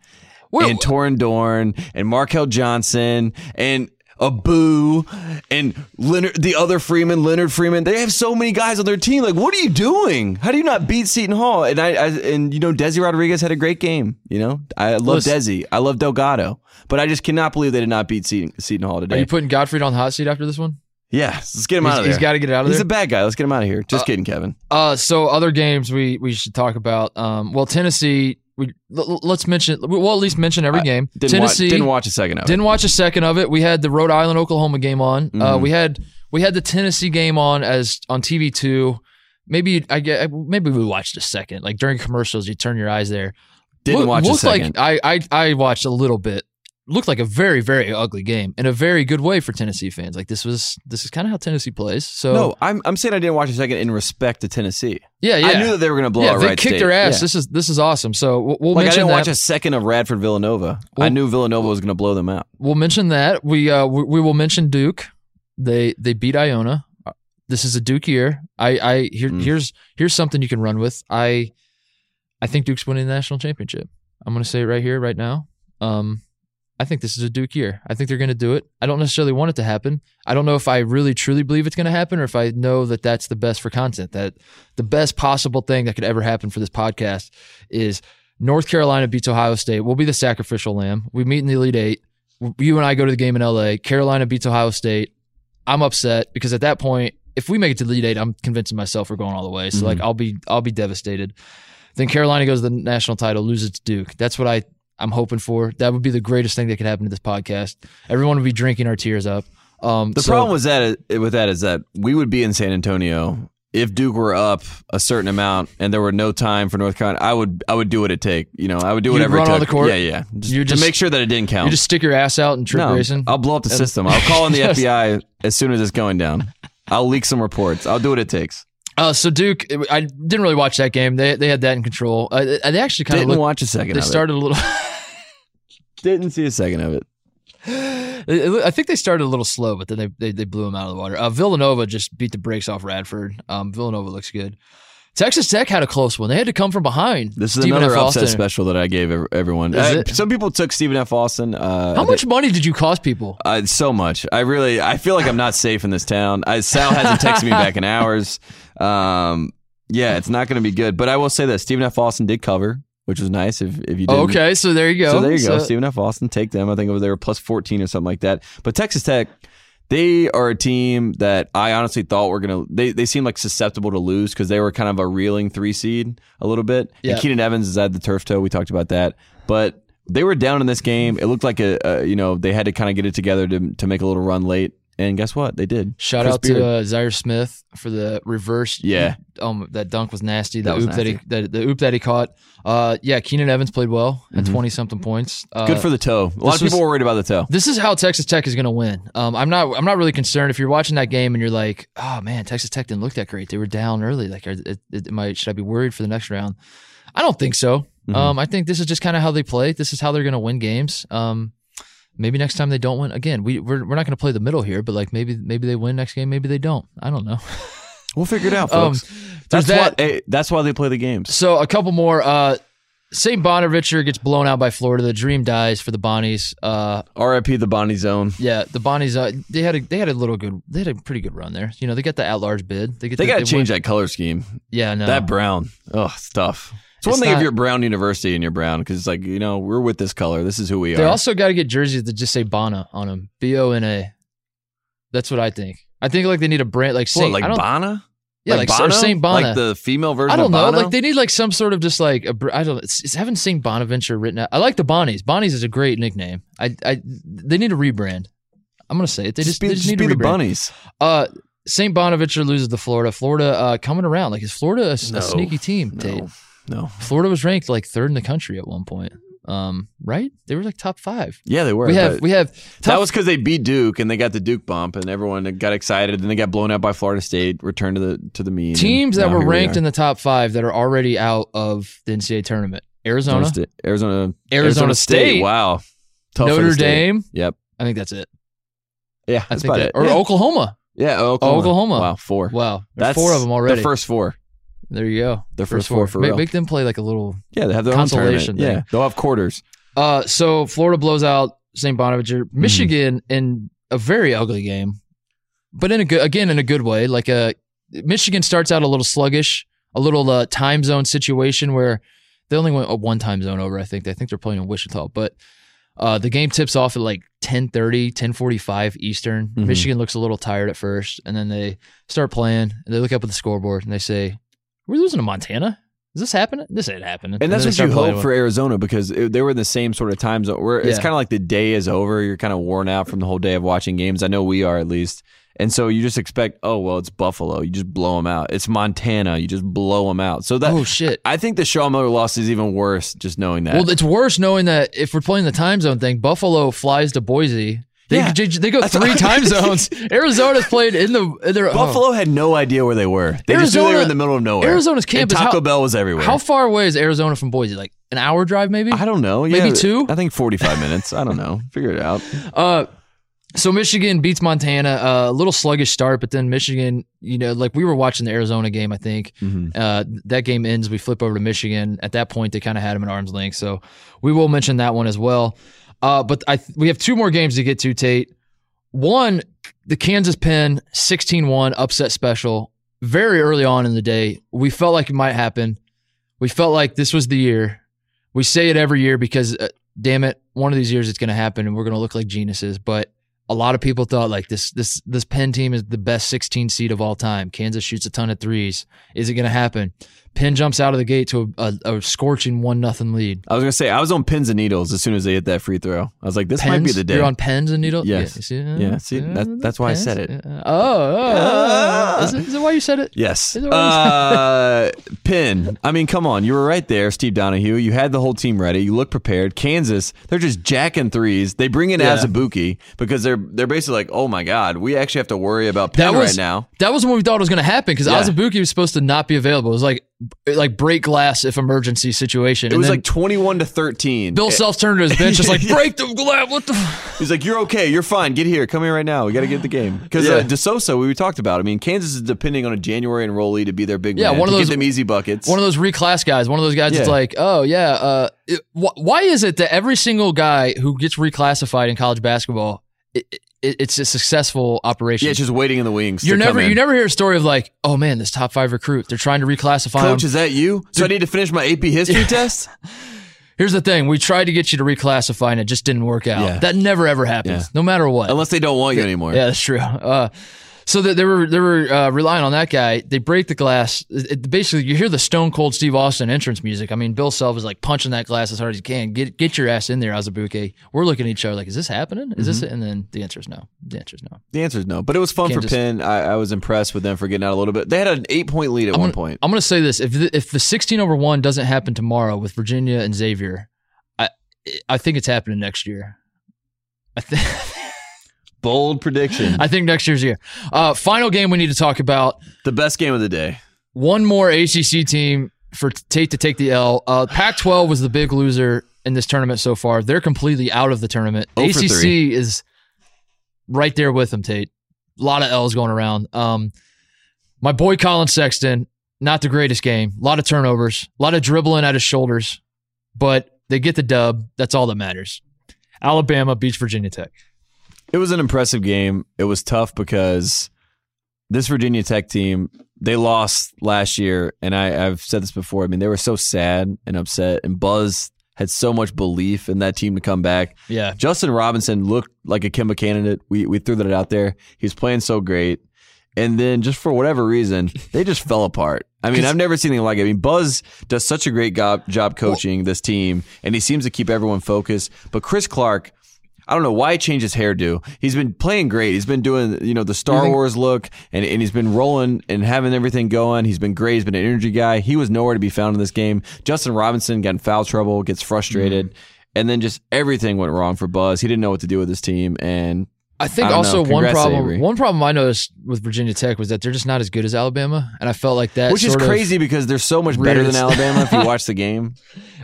Wait, and Torrin Dorn and Markell Johnson and Abu and Lennard, the other Freeman, Lennard Freeman. They have so many guys on their team. Like, what are you doing? How do you not beat Seton Hall? And I, I and you know, Desi Rodriguez had a great game. You know, I love Listen. Desi. I love Delgado, but I just cannot believe they did not beat Seton, Seton Hall today. Are you putting Godfrey on the hot seat after this one? yeah, let's get him He's- out of there. he's gotta get out of there. He's a bad guy. Let's get him out of here. Just kidding, Kevin. Uh, so other games we we should talk about. Um, well, Tennessee. We let's mention. We'll at least mention every game. Didn't watch, Tennessee didn't watch a second of it. Didn't watch a second of it. We had the Rhode Island Oklahoma game on. Uh, Mm-hmm. we had we had the Tennessee game on as on TV two. Maybe I get maybe we watched a second. Like during commercials, you turn your eyes there. Didn't Look- watch a second. Like I, I I watched a little bit. Looked like a very very ugly game in a very good way for Tennessee fans. Like this was this is kind of how Tennessee plays. So no, I'm I'm saying I didn't watch a second in respect to Tennessee. yeah yeah. I knew that they were going to blow yeah, out they Wright kicked State. their ass. Yeah. This is this is awesome. So we'll, we'll Like I didn't that. watch a second of Radford Villanova. I knew Villanova was going to blow them out. we'll mention that. We uh we, we will mention Duke. They they beat Iona. Uh, This is a Duke year. I I here, Mm. here's here's something you can run with. I I think Duke's winning the national championship. I'm going to say it right here right now. Um I think this is a Duke year. I think they're going to do it. I don't necessarily want it to happen. I don't know if I really truly believe it's going to happen or if I know that that's the best for content. That the best possible thing that could ever happen for this podcast is North Carolina beats Ohio State. We'll be the sacrificial lamb. We meet in the Elite Eight. You and I go to the game in LA. Carolina beats Ohio State. I'm upset because at that point, if we make it to the Elite Eight, I'm convincing myself we're going all the way. So like mm-hmm. I'll be I'll be devastated. Then Carolina goes to the national title, loses to Duke. That's what I I'm hoping for. That would be the greatest thing that could happen to this podcast. Everyone would be drinking our tears up. Um, The so- problem with that with that is that we would be in San Antonio if Duke were up a certain amount and there were no time for North Carolina. I would I would do what it take. You know, I would do whatever run it on the court? Yeah, yeah. Just, You to make sure that it didn't count. you just stick your ass out and trip no, racing. I'll blow up the system. I'll call in the Just- FBI as soon as it's going down. I'll leak some reports. I'll do what it takes. Uh, so Duke, I didn't really watch that game. They they had that in control. Uh, they actually kind of Didn't looked. watch a second They started a little. Didn't see a second of it. I think they started a little slow, but then they they, they blew them out of the water. Uh, Villanova just beat the brakes off Radford. Um, Villanova looks good. Texas Tech had a close one. They had to come from behind. This is Stephen another F. upset Austin. special that I gave everyone. Uh, some people took Stephen F. Austin. Uh, How much think- money did you cost people? Uh, so much. I really, I feel like I'm not safe in this town. I, Sal hasn't texted me back in hours. Um, yeah, it's not going to be good. But I will say that Stephen F. Austin did cover, which was nice. If if you did, Okay, so there you go. So there you go, Stephen F. Austin. Take them. I think over there plus 14 or something like that. But Texas Tech, they are a team that I honestly thought were gonna. They they seem like susceptible to lose because they were kind of a reeling three seed a little bit. Yeah. And Keenan Evans is at the turf toe. We talked about that, but. They were down in this game. It looked like a, a you know they had to kind of get it together to to make a little run late, and guess what? They did. Shout Chris out Beard. to uh, Zhaire Smith for the reverse. Yeah. um, that dunk was nasty. The That oop that he nasty. that, the oop that he caught. Uh, yeah, Keenan Evans played well at Mhm. twenty something points. Uh, good for the toe. A lot of people was- were worried about the toe. This is how Texas Tech is going to win. Um, I'm not. I'm not really concerned if you're watching that game and you're like, oh man, Texas Tech didn't look that great. They were down early. Like, are, it, it, I, should I be worried for the next round? I don't think so. Mhm. Um, I think this is just kind of how they play. This is how they're going to win games. Um, maybe next time they don't win. Again, we we're, we're not going to play the middle here, but like maybe maybe they win next game. Maybe they don't. I don't know. We'll figure it out, Um, folks. there's that's that. why. Hey, that's why they play the games. So a couple more. Uh, St. Bonaventure gets blown out by Florida. The dream dies for the Bonnies. Uh, R.I.P. the Bonnie Zone. yeah, the Bonnies. Uh, they had a they had a little good. They had a pretty good run there. You know, they got the at large bid. They get. They the, got to change win- that color scheme. Yeah, no. That brown. Oh, it's. It's one thing not- if you're Brown University and you're brown because it's like you know we're with this color. This is who we they are. They also got to get jerseys that just say Bona on them. B O N A. That's what I think. I think like they need a brand like what, Saint. like I yeah, like, Bono? Saint Bona. like the female version. I don't know. Like they need like some sort of just like a. br- I don't. It's, it's having Saint Bonaventure written out. I like the Bonnies. Bonnies is a great nickname. I. I. They need a rebrand. I'm gonna say it. They just, be, they just just need be a the rebrand. bunnies. Uh, St. Bonaventure loses to Florida. Florida uh, coming around. Like, is Florida a, No. sneaky team? Tate? No, no. Florida was ranked like third in the country at one point. Um, right? They were like top five. Yeah, they were. we have we have that was because they beat Duke and they got the Duke bump and everyone got excited and they got blown out by Florida State. Returned to the to the mean. teams that were here we ranked in the top five that are already out of the NCAA tournament. Arizona, Arizona, State, Arizona, Arizona State. Wow, Tough Notre state. Dame. Yep. I think that's it. Yeah, I that's think about that, it. or yeah. Oklahoma. yeah, Oklahoma. Oklahoma. Wow, four. Wow, there's That's four of them already. The first four. There you go. Their first four for make, real. make them play like a little Yeah, they have their own Consolation tournament. thing. Yeah, they'll have quarters. Uh, so Florida blows out St. Bonaventure, Mm-hmm. Michigan in a very ugly game, but in a good again in a good way. Like a Michigan starts out a little sluggish, a little uh, time zone situation where they only went a one time zone over. I think I think they're playing in Wichita, but uh, the game tips off at like 10:30, 10:45 Eastern. Mhm. Michigan looks a little tired at first, and then they start playing. And they look up at the scoreboard and they say, "We're losing to Montana." Is this happening? This ain't happening. And that's what you hope for Arizona because it, they were in the same sort of time zone where it's kind of like the day is over. You're kind of worn out from the whole day of watching games. I know we are at least. And so you just expect, oh, well, it's Buffalo. You just blow them out. It's Montana. You just blow them out. So that, Oh shit! I think the Shaw Miller loss is even worse just knowing that. Well, it's worse knowing that if we're playing the time zone thing, Buffalo flies to Boise. They, Yeah. they, go three time zones. Arizona's played in the in their oh. Buffalo had no idea where they were. They just knew they were in the middle of nowhere. Arizona's and campus. Taco how, Bell was everywhere. how far away is Arizona from Boise? Like an hour drive, maybe. I don't know. Maybe Yeah, two? I think 45 minutes. I don't know. Figure it out. Uh, so Michigan beats Montana. Uh, a little sluggish start, but then Michigan. You know, like we were watching the Arizona game. I think Mhm. uh, that game ends. We flip over to Michigan. At that point, they kind of had him at arm's length. So we will mention that one as well. Uh, but I we have two more games to get to. Tate. One, the Kansas Penn 16-1 upset special. Very early on in the day, we felt like it might happen. We felt like this was the year. We say it every year because, uh, damn it, one of these years it's going to happen and we're going to look like geniuses. But a lot of people thought like this this this Penn team is the best 16 seed of all time. Kansas shoots a ton of threes. Is it going to happen? Penn jumps out of the gate to a, a, a scorching one nothing lead. I was gonna say I was on pins and needles as soon as they hit that free throw. I was like, this might be the day. You're on pens and needles. Yes. Yeah. see, uh, Yeah, see, that- that's why I said it. Yeah. Oh, oh, oh, oh. Is, it, is it why you said it? Yes. It what Uh, Pin. I mean, come on. You were right there, Steve Donahue. You had the whole team ready. You look prepared. Kansas, they're just jacking threes. They bring in Yeah. Azubuike because they're they're basically like, oh my god, we actually have to worry about Penn was right now. That was when we thought it was going to happen because Yeah. Azubuike was supposed to not be available. It was like like break glass if emergency situation. It was like twenty-one to thirteen. Bill Self turned to his bench, just like break the glass. What the? He's like, "You're okay. You're fine. Get here. Come here right now. We got to get the game." Because Yeah. uh, De Sousa, we talked about. I mean, Kansas is depending on a January enrollee to be their big Yeah, man, one of to those- easy buckets. One of those reclass guys. One of those guys that's like, oh yeah. Uh, it, wh- why is it that every single guy who gets reclassified in college basketball, it, it, it's a successful operation? yeah, it's just waiting in the wings. You're never you never hear a story of like, oh man, this top five recruit, they're trying to reclassify Coach, him. is that you? So I need to finish my AP history test. Here's the thing: we tried to get you to reclassify, and it just didn't work out. Yeah. That never ever happens, Yeah. no matter what. Unless they don't want you anymore. Yeah, that's true. Uh, so that they were they were uh, relying on that guy. They break the glass. It, it- basically, you hear the Stone Cold Steve Austin entrance music. I mean, Bill Self is like punching that glass as hard as he can. Get get your ass in there, Azubuike. We're looking at each other like, is this happening? Is this it? And then the answer is no. The answer is no. The answer is no. But it was fun for. Penn. I, I was impressed with them for getting out a little bit. They had an eight point lead at I'm one gonna, point. I'm going to say this: if the, if the 16 over one doesn't happen tomorrow with Virginia and Xavier, I I think it's happening next year. I think. Bold prediction. I think next year's year. Uh, final game we need to talk about. the best game of the day. One more ACC team for Tate to take the L. Uh, Pac-12 was the big loser in this tournament so far. They're completely out of the tournament. ACC is right there with them. Tate. A lot of L's going around. Um, my boy Collin Sexton, not the greatest game. A lot of turnovers, a lot of dribbling at his shoulders, but they get the dub. That's all that matters. Alabama beats Virginia Tech. It was an impressive game. It was tough because this Virginia Tech team, they lost last year. And I, I've said this before. I mean, they were so sad and upset. And Buzz had so much belief in that team to come back. Yeah. Justin Robinson looked like a Kemba candidate. We, we threw that out there. He was playing so great. And then just for whatever reason, they just fell apart. I mean, I've never seen anything like it. I mean, Buzz does such a great job, job coaching this team, and he seems to keep everyone focused. But Chris Clark, I don't know why he changed his hairdo. He's been playing great. He's been doing, you know, the Star mm-hmm. Wars look and, and he's been rolling and having everything going. He's been great. He's been an energy guy. He was nowhere to be found in this game. Justin Robinson got in foul trouble, gets frustrated. Mm-hmm. And then just everything went wrong for Buzz. He didn't know what to do with his team. And I think I also know. one problem Avery. one problem I noticed with Virginia Tech was that they're just not as good as Alabama, and I felt like that. which is sort of- crazy because they're so much better than Alabama if you watch the game.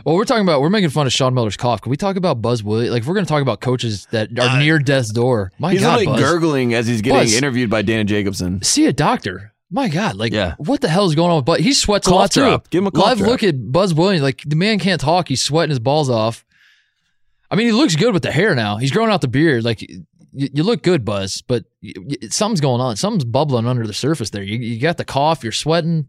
well, we're talking about we're making fun of Sean Miller's cough. Can we talk about Buzz Williams? Like, if we're going to talk about coaches that are near death's door. My He's God, literally Buzz, gurgling as he's getting Buzz. interviewed by Dana Jacobson. see a doctor. My God, like, Yeah. what the hell is going on But Buzz? He sweats a Cough lot too. Give him a cough Live drop. look at Buzz Williams. Like, the man can't talk. He's sweating his balls off. I mean, he looks good with the hair now. He's growing out the beard. Like, you, you look good, Buzz, but y y something's going on. Something's bubbling under the surface there. You, you got the cough. You're sweating.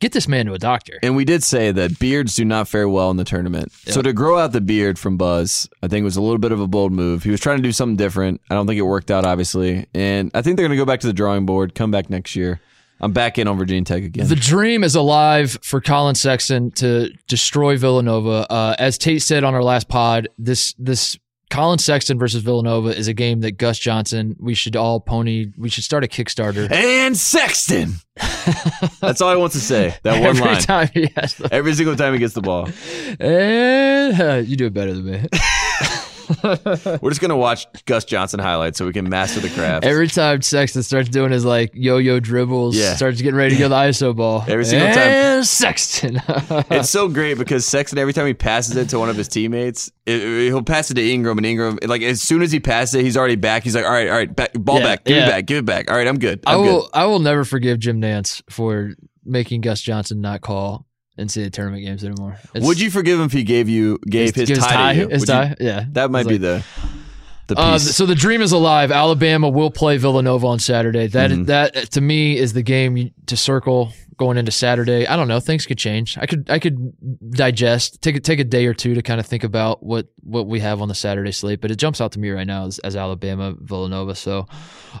Get this man to a doctor. And we did say that beards do not fare well in the tournament. So to grow out the beard from Buzz, I think was a little bit of a bold move. He was trying to do something different. I don't think it worked out, obviously. And I think they're going to go back to the drawing board, come back next year. I'm back in on Virginia Tech again. The dream is alive for Collin Sexton to destroy Villanova. Uh, as Tate said on our last pod, this this Collin Sexton versus Villanova is a game that Gus Johnson. We should all pony. We should start a Kickstarter. and Sexton. That's all I want to say. That one Every line. time he has the, Every single time he gets the ball. and uh, you do it better than me. We're just going to watch Gus Johnson highlights so we can master the craft. Every time Sexton starts doing his like yo-yo dribbles, Yeah. starts getting ready to go the ISO ball. Every single time. and Sexton. It's so great because Sexton, every time he passes it to one of his teammates, it, it- he'll pass it to Ingram, and Ingram, like as soon as he passes it, he's already back. He's like, "All right, all right, back, ball Yeah, back, give yeah. it back, give it back. All right, I'm good. I I'm will. good." I will never forgive Jim Nantz for making Gus Johnson not call NCAA tournament games anymore. It's- Would you forgive him if he gave you gave his, give tie, to you? His Would you- yeah. that might be like- the the Uh, so the dream is alive. Alabama will play Villanova on Saturday. That Mm-hmm. that to me is the game to circle going into Saturday. I don't know. Things could change. I could I could digest take a, take a day or two to kind of think about what what we have on the Saturday slate. But it jumps out to me right now as, as Alabama Villanova. So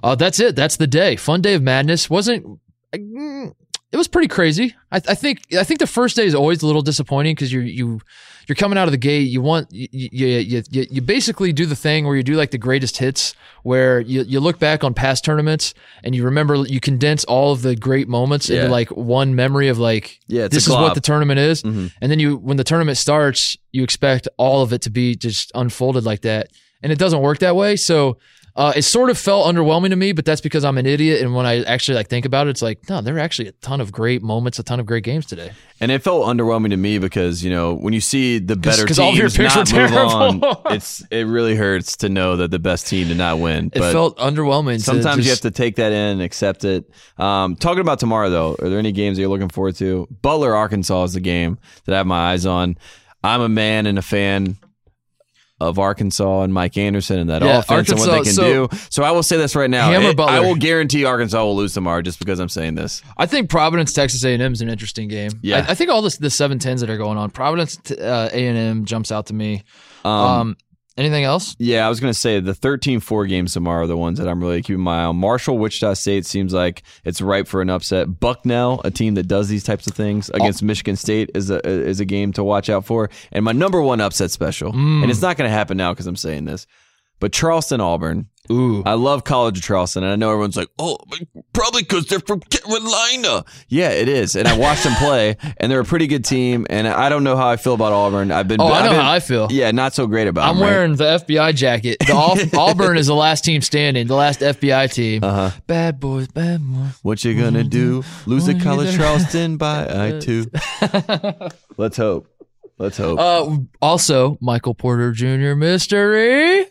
uh, that's it. That's the day. Fun day of madness. wasn't. It was pretty crazy. I, I think I think the first day is always a little disappointing because you you you're coming out of the gate. You want you, you you you you basically do the thing where you do like the greatest hits, where you you look back on past tournaments and you remember you condense all of the great moments Yeah. into like one memory of like Yeah, this is what the tournament is, Mhm. and then you when the tournament starts, you expect all of it to be just unfolded like that, and it doesn't work that way. So. Uh, it sort of felt underwhelming to me, but that's because I'm an idiot. And when I actually like think about it, it's like, no, there are actually a ton of great moments, a ton of great games today. And it felt underwhelming to me because you know when you see the better 'cause all of your teams picks were move on, terrible. it's it really hurts to know that the best team did not win. It but felt underwhelming. sometimes you have to take that in and accept it. Um, talking about tomorrow though, are there any games that you're looking forward to? Butler Arkansas is the game that I have my eyes on. I'm a man and a fan of Arkansas and Mike Anderson and that Yeah, offense and what they can so- do. So I will say this right now. It- I will guarantee Arkansas will lose tomorrow just because I'm saying this. I think Providence, Texas A&M is an interesting game. Yeah. I, I think all this, the seven tens that are going on, Providence, uh, A&M jumps out to me. Um, Um, anything else? Yeah, I was going to say the 13-4 games tomorrow are the ones that I'm really keeping my eye on. Marshall, Wichita State seems like it's ripe for an upset. Bucknell, a team that does these types of things oh. against Michigan State, is a is a game to watch out for. And my number one upset special, mm. and it's not going to happen now because I'm saying this, but Charleston Auburn. Ooh. I love College of Charleston, and I know everyone's like, "Oh, probably because they're from Carolina." Yeah, it is, and I watched them play, and they're a pretty good team. And I don't know how I feel about Auburn. I've been, Oh, I I've know been- how I feel. Yeah, not so great about. I'm them, right? wearing the FBI jacket. The Au- Auburn is the last team standing, the last FBI team. Uh-huh. Bad boys, bad boys. What you gonna do? Lose at College Charleston by I two. Let's hope. Let's hope. Uh, also, Michael Porter Jr. mystery.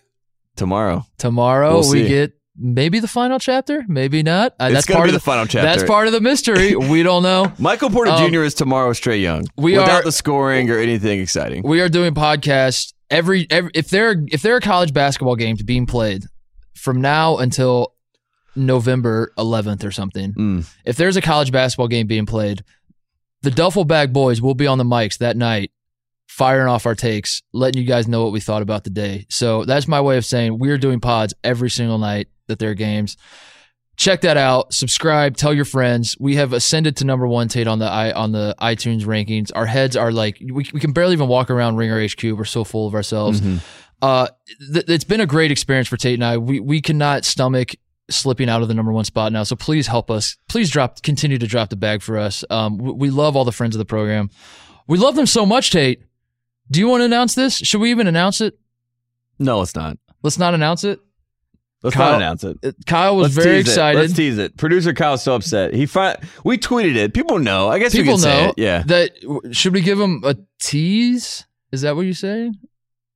Tomorrow. Tomorrow We'll we see. get maybe the final chapter, maybe not. Uh, that's gonna part be of the final chapter. That's part of the mystery. we don't know. Michael Porter Um, Jr. is tomorrow's Trae Young. we without are- the scoring or anything exciting. We are doing podcasts every, every if there if there are college basketball games being played from now until November 11th or something. Mm. If there's a college basketball game being played, the Duffel Bag Boys will be on the mics that night, firing off our takes, letting you guys know what we thought about the day. So that's my way of saying we're doing pods every single night that there are games. Check that out. Subscribe. Tell your friends. We have ascended to number one, Tate, on the i on the iTunes rankings. Our heads are like we, we can barely even walk around Ringer HQ. We're so full of ourselves. Mm-hmm. Uh, th- it's been a great experience for Tate and I. We we cannot stomach slipping out of the number one spot now. So please help us. Please drop, continue to drop the bag for us. Um, we, we love all the friends of the program. We love them so much, Tate. Do you want to announce this? Should we even announce it? No, it's not. Let's not announce it. Let's Kyle- not announce it. Kyle was Let's very tease it. excited. Let's tease it. Producer Kyle's so upset. He fi- we tweeted it. People know. I guess we People say know it. Yeah. that. Should we give them a tease? Is that what you're saying?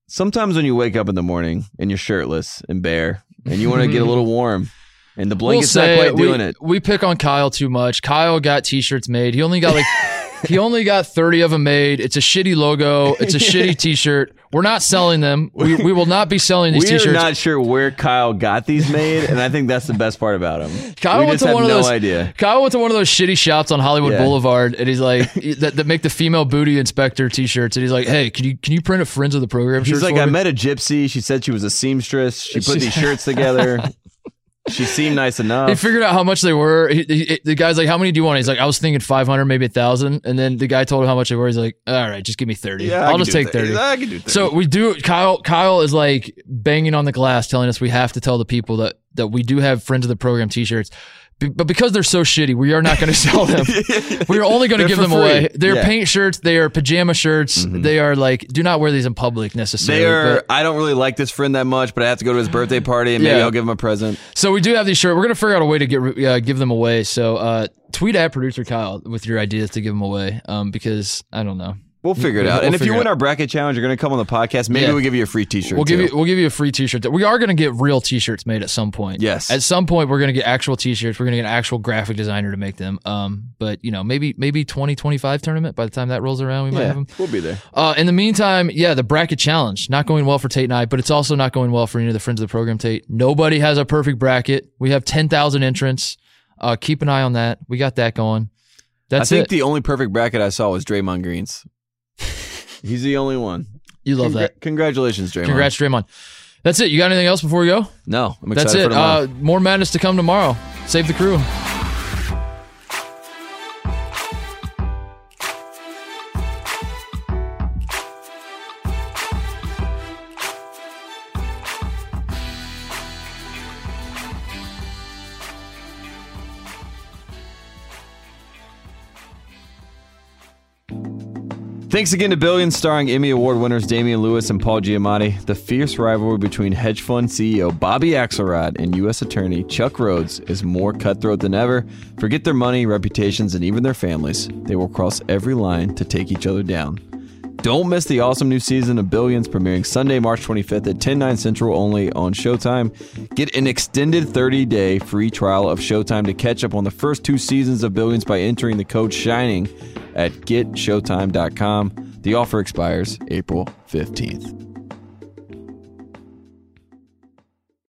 Sometimes when you wake up in the morning and you're shirtless and bare and you want to get a little warm and the blanket's not quite we, doing it. We pick on Kyle too much. Kyle got t-shirts made. He only got like he only got 30 of them made. It's a shitty logo. It's a shitty t-shirt. We're not selling them. We, we will not be selling these We t-shirts. not sure where Kyle got these made, and I think that's the best part about him. Kyle we went just to have one of no those. idea. Kyle went to one of those shitty shops on Hollywood Yeah. Boulevard, and he's like that, that make the female booty inspector t-shirts. And he's like, "Hey, can you can you print a Friends of the Program shirt?" He's like, I me?" met a gypsy. She said she was a seamstress. She put these shirts together. She seemed nice enough. He figured out how much they were. He, he, the guy's like, "How many do you want?" He's like, "I was thinking 500, maybe a thousand. And then the guy told him how much they were. He's like, "All right, just give me 30. Yeah, I'll just take 30." I can do 30. So we do. Kyle Kyle is like banging on the glass, telling us we have to tell the people that that we do have friends of the program T-shirts. But because they're so shitty, we are not going to sell them. we are only going to give them free. away. They're Yeah. Mm-hmm. paint shirts. They are pajama shirts. They are like do not wear these in public necessarily. they are. but- I don't really like this friend that much, but I have to go to his birthday party, and maybe Yeah. I'll give him a present. so we do have these shirts. We're going to figure out a way to get uh, give them away. So uh, tweet at producer Kyle with your ideas to give them away. Um, because I don't know. We'll figure it out. we'll and if you win our bracket challenge, you're going to come on the podcast. Maybe Yeah. we'll give you a free T-shirt. We'll give too. you we'll give you a free T-shirt. We are going to get real T-shirts made at some point. Yes. At some point, we're going to get actual T-shirts. We're going to get an actual graphic designer to make them. Um, but you know, maybe maybe 2025 tournament. By the time that rolls around, we might have them. we'll be there. Uh, in the meantime, yeah, the bracket challenge not going well for Tate and I, but it's also not going well for any of the friends of the program. Tate, nobody has a perfect bracket. We have 10,000 entrants. Uh, keep an eye on that. We got that going. That's I think it. the only perfect bracket I saw was Draymond Green's. He's the only one. you love Congra- that. Congratulations, Draymond. Congrats, Draymond. That's it. You got anything else before we go? No, I'm excited That's for it. Uh, more madness to come tomorrow. Save the crew. Thanks again to Billions, starring Emmy Award winners Damian Lewis and Paul Giamatti. The fierce rivalry between hedge fund CEO Bobby Axelrod and U.S. Attorney Chuck Rhoades is more cutthroat than ever. Forget their money, reputations, and even their families. They will cross every line to take each other down. Don't miss the awesome new season of Billions premiering Sunday, March 25th at 10, 9 central only on Showtime. Get an extended 30 day free trial of Showtime to catch up on the first two seasons of Billions by entering the code SHINING at getshowtime.com. The offer expires April 15th.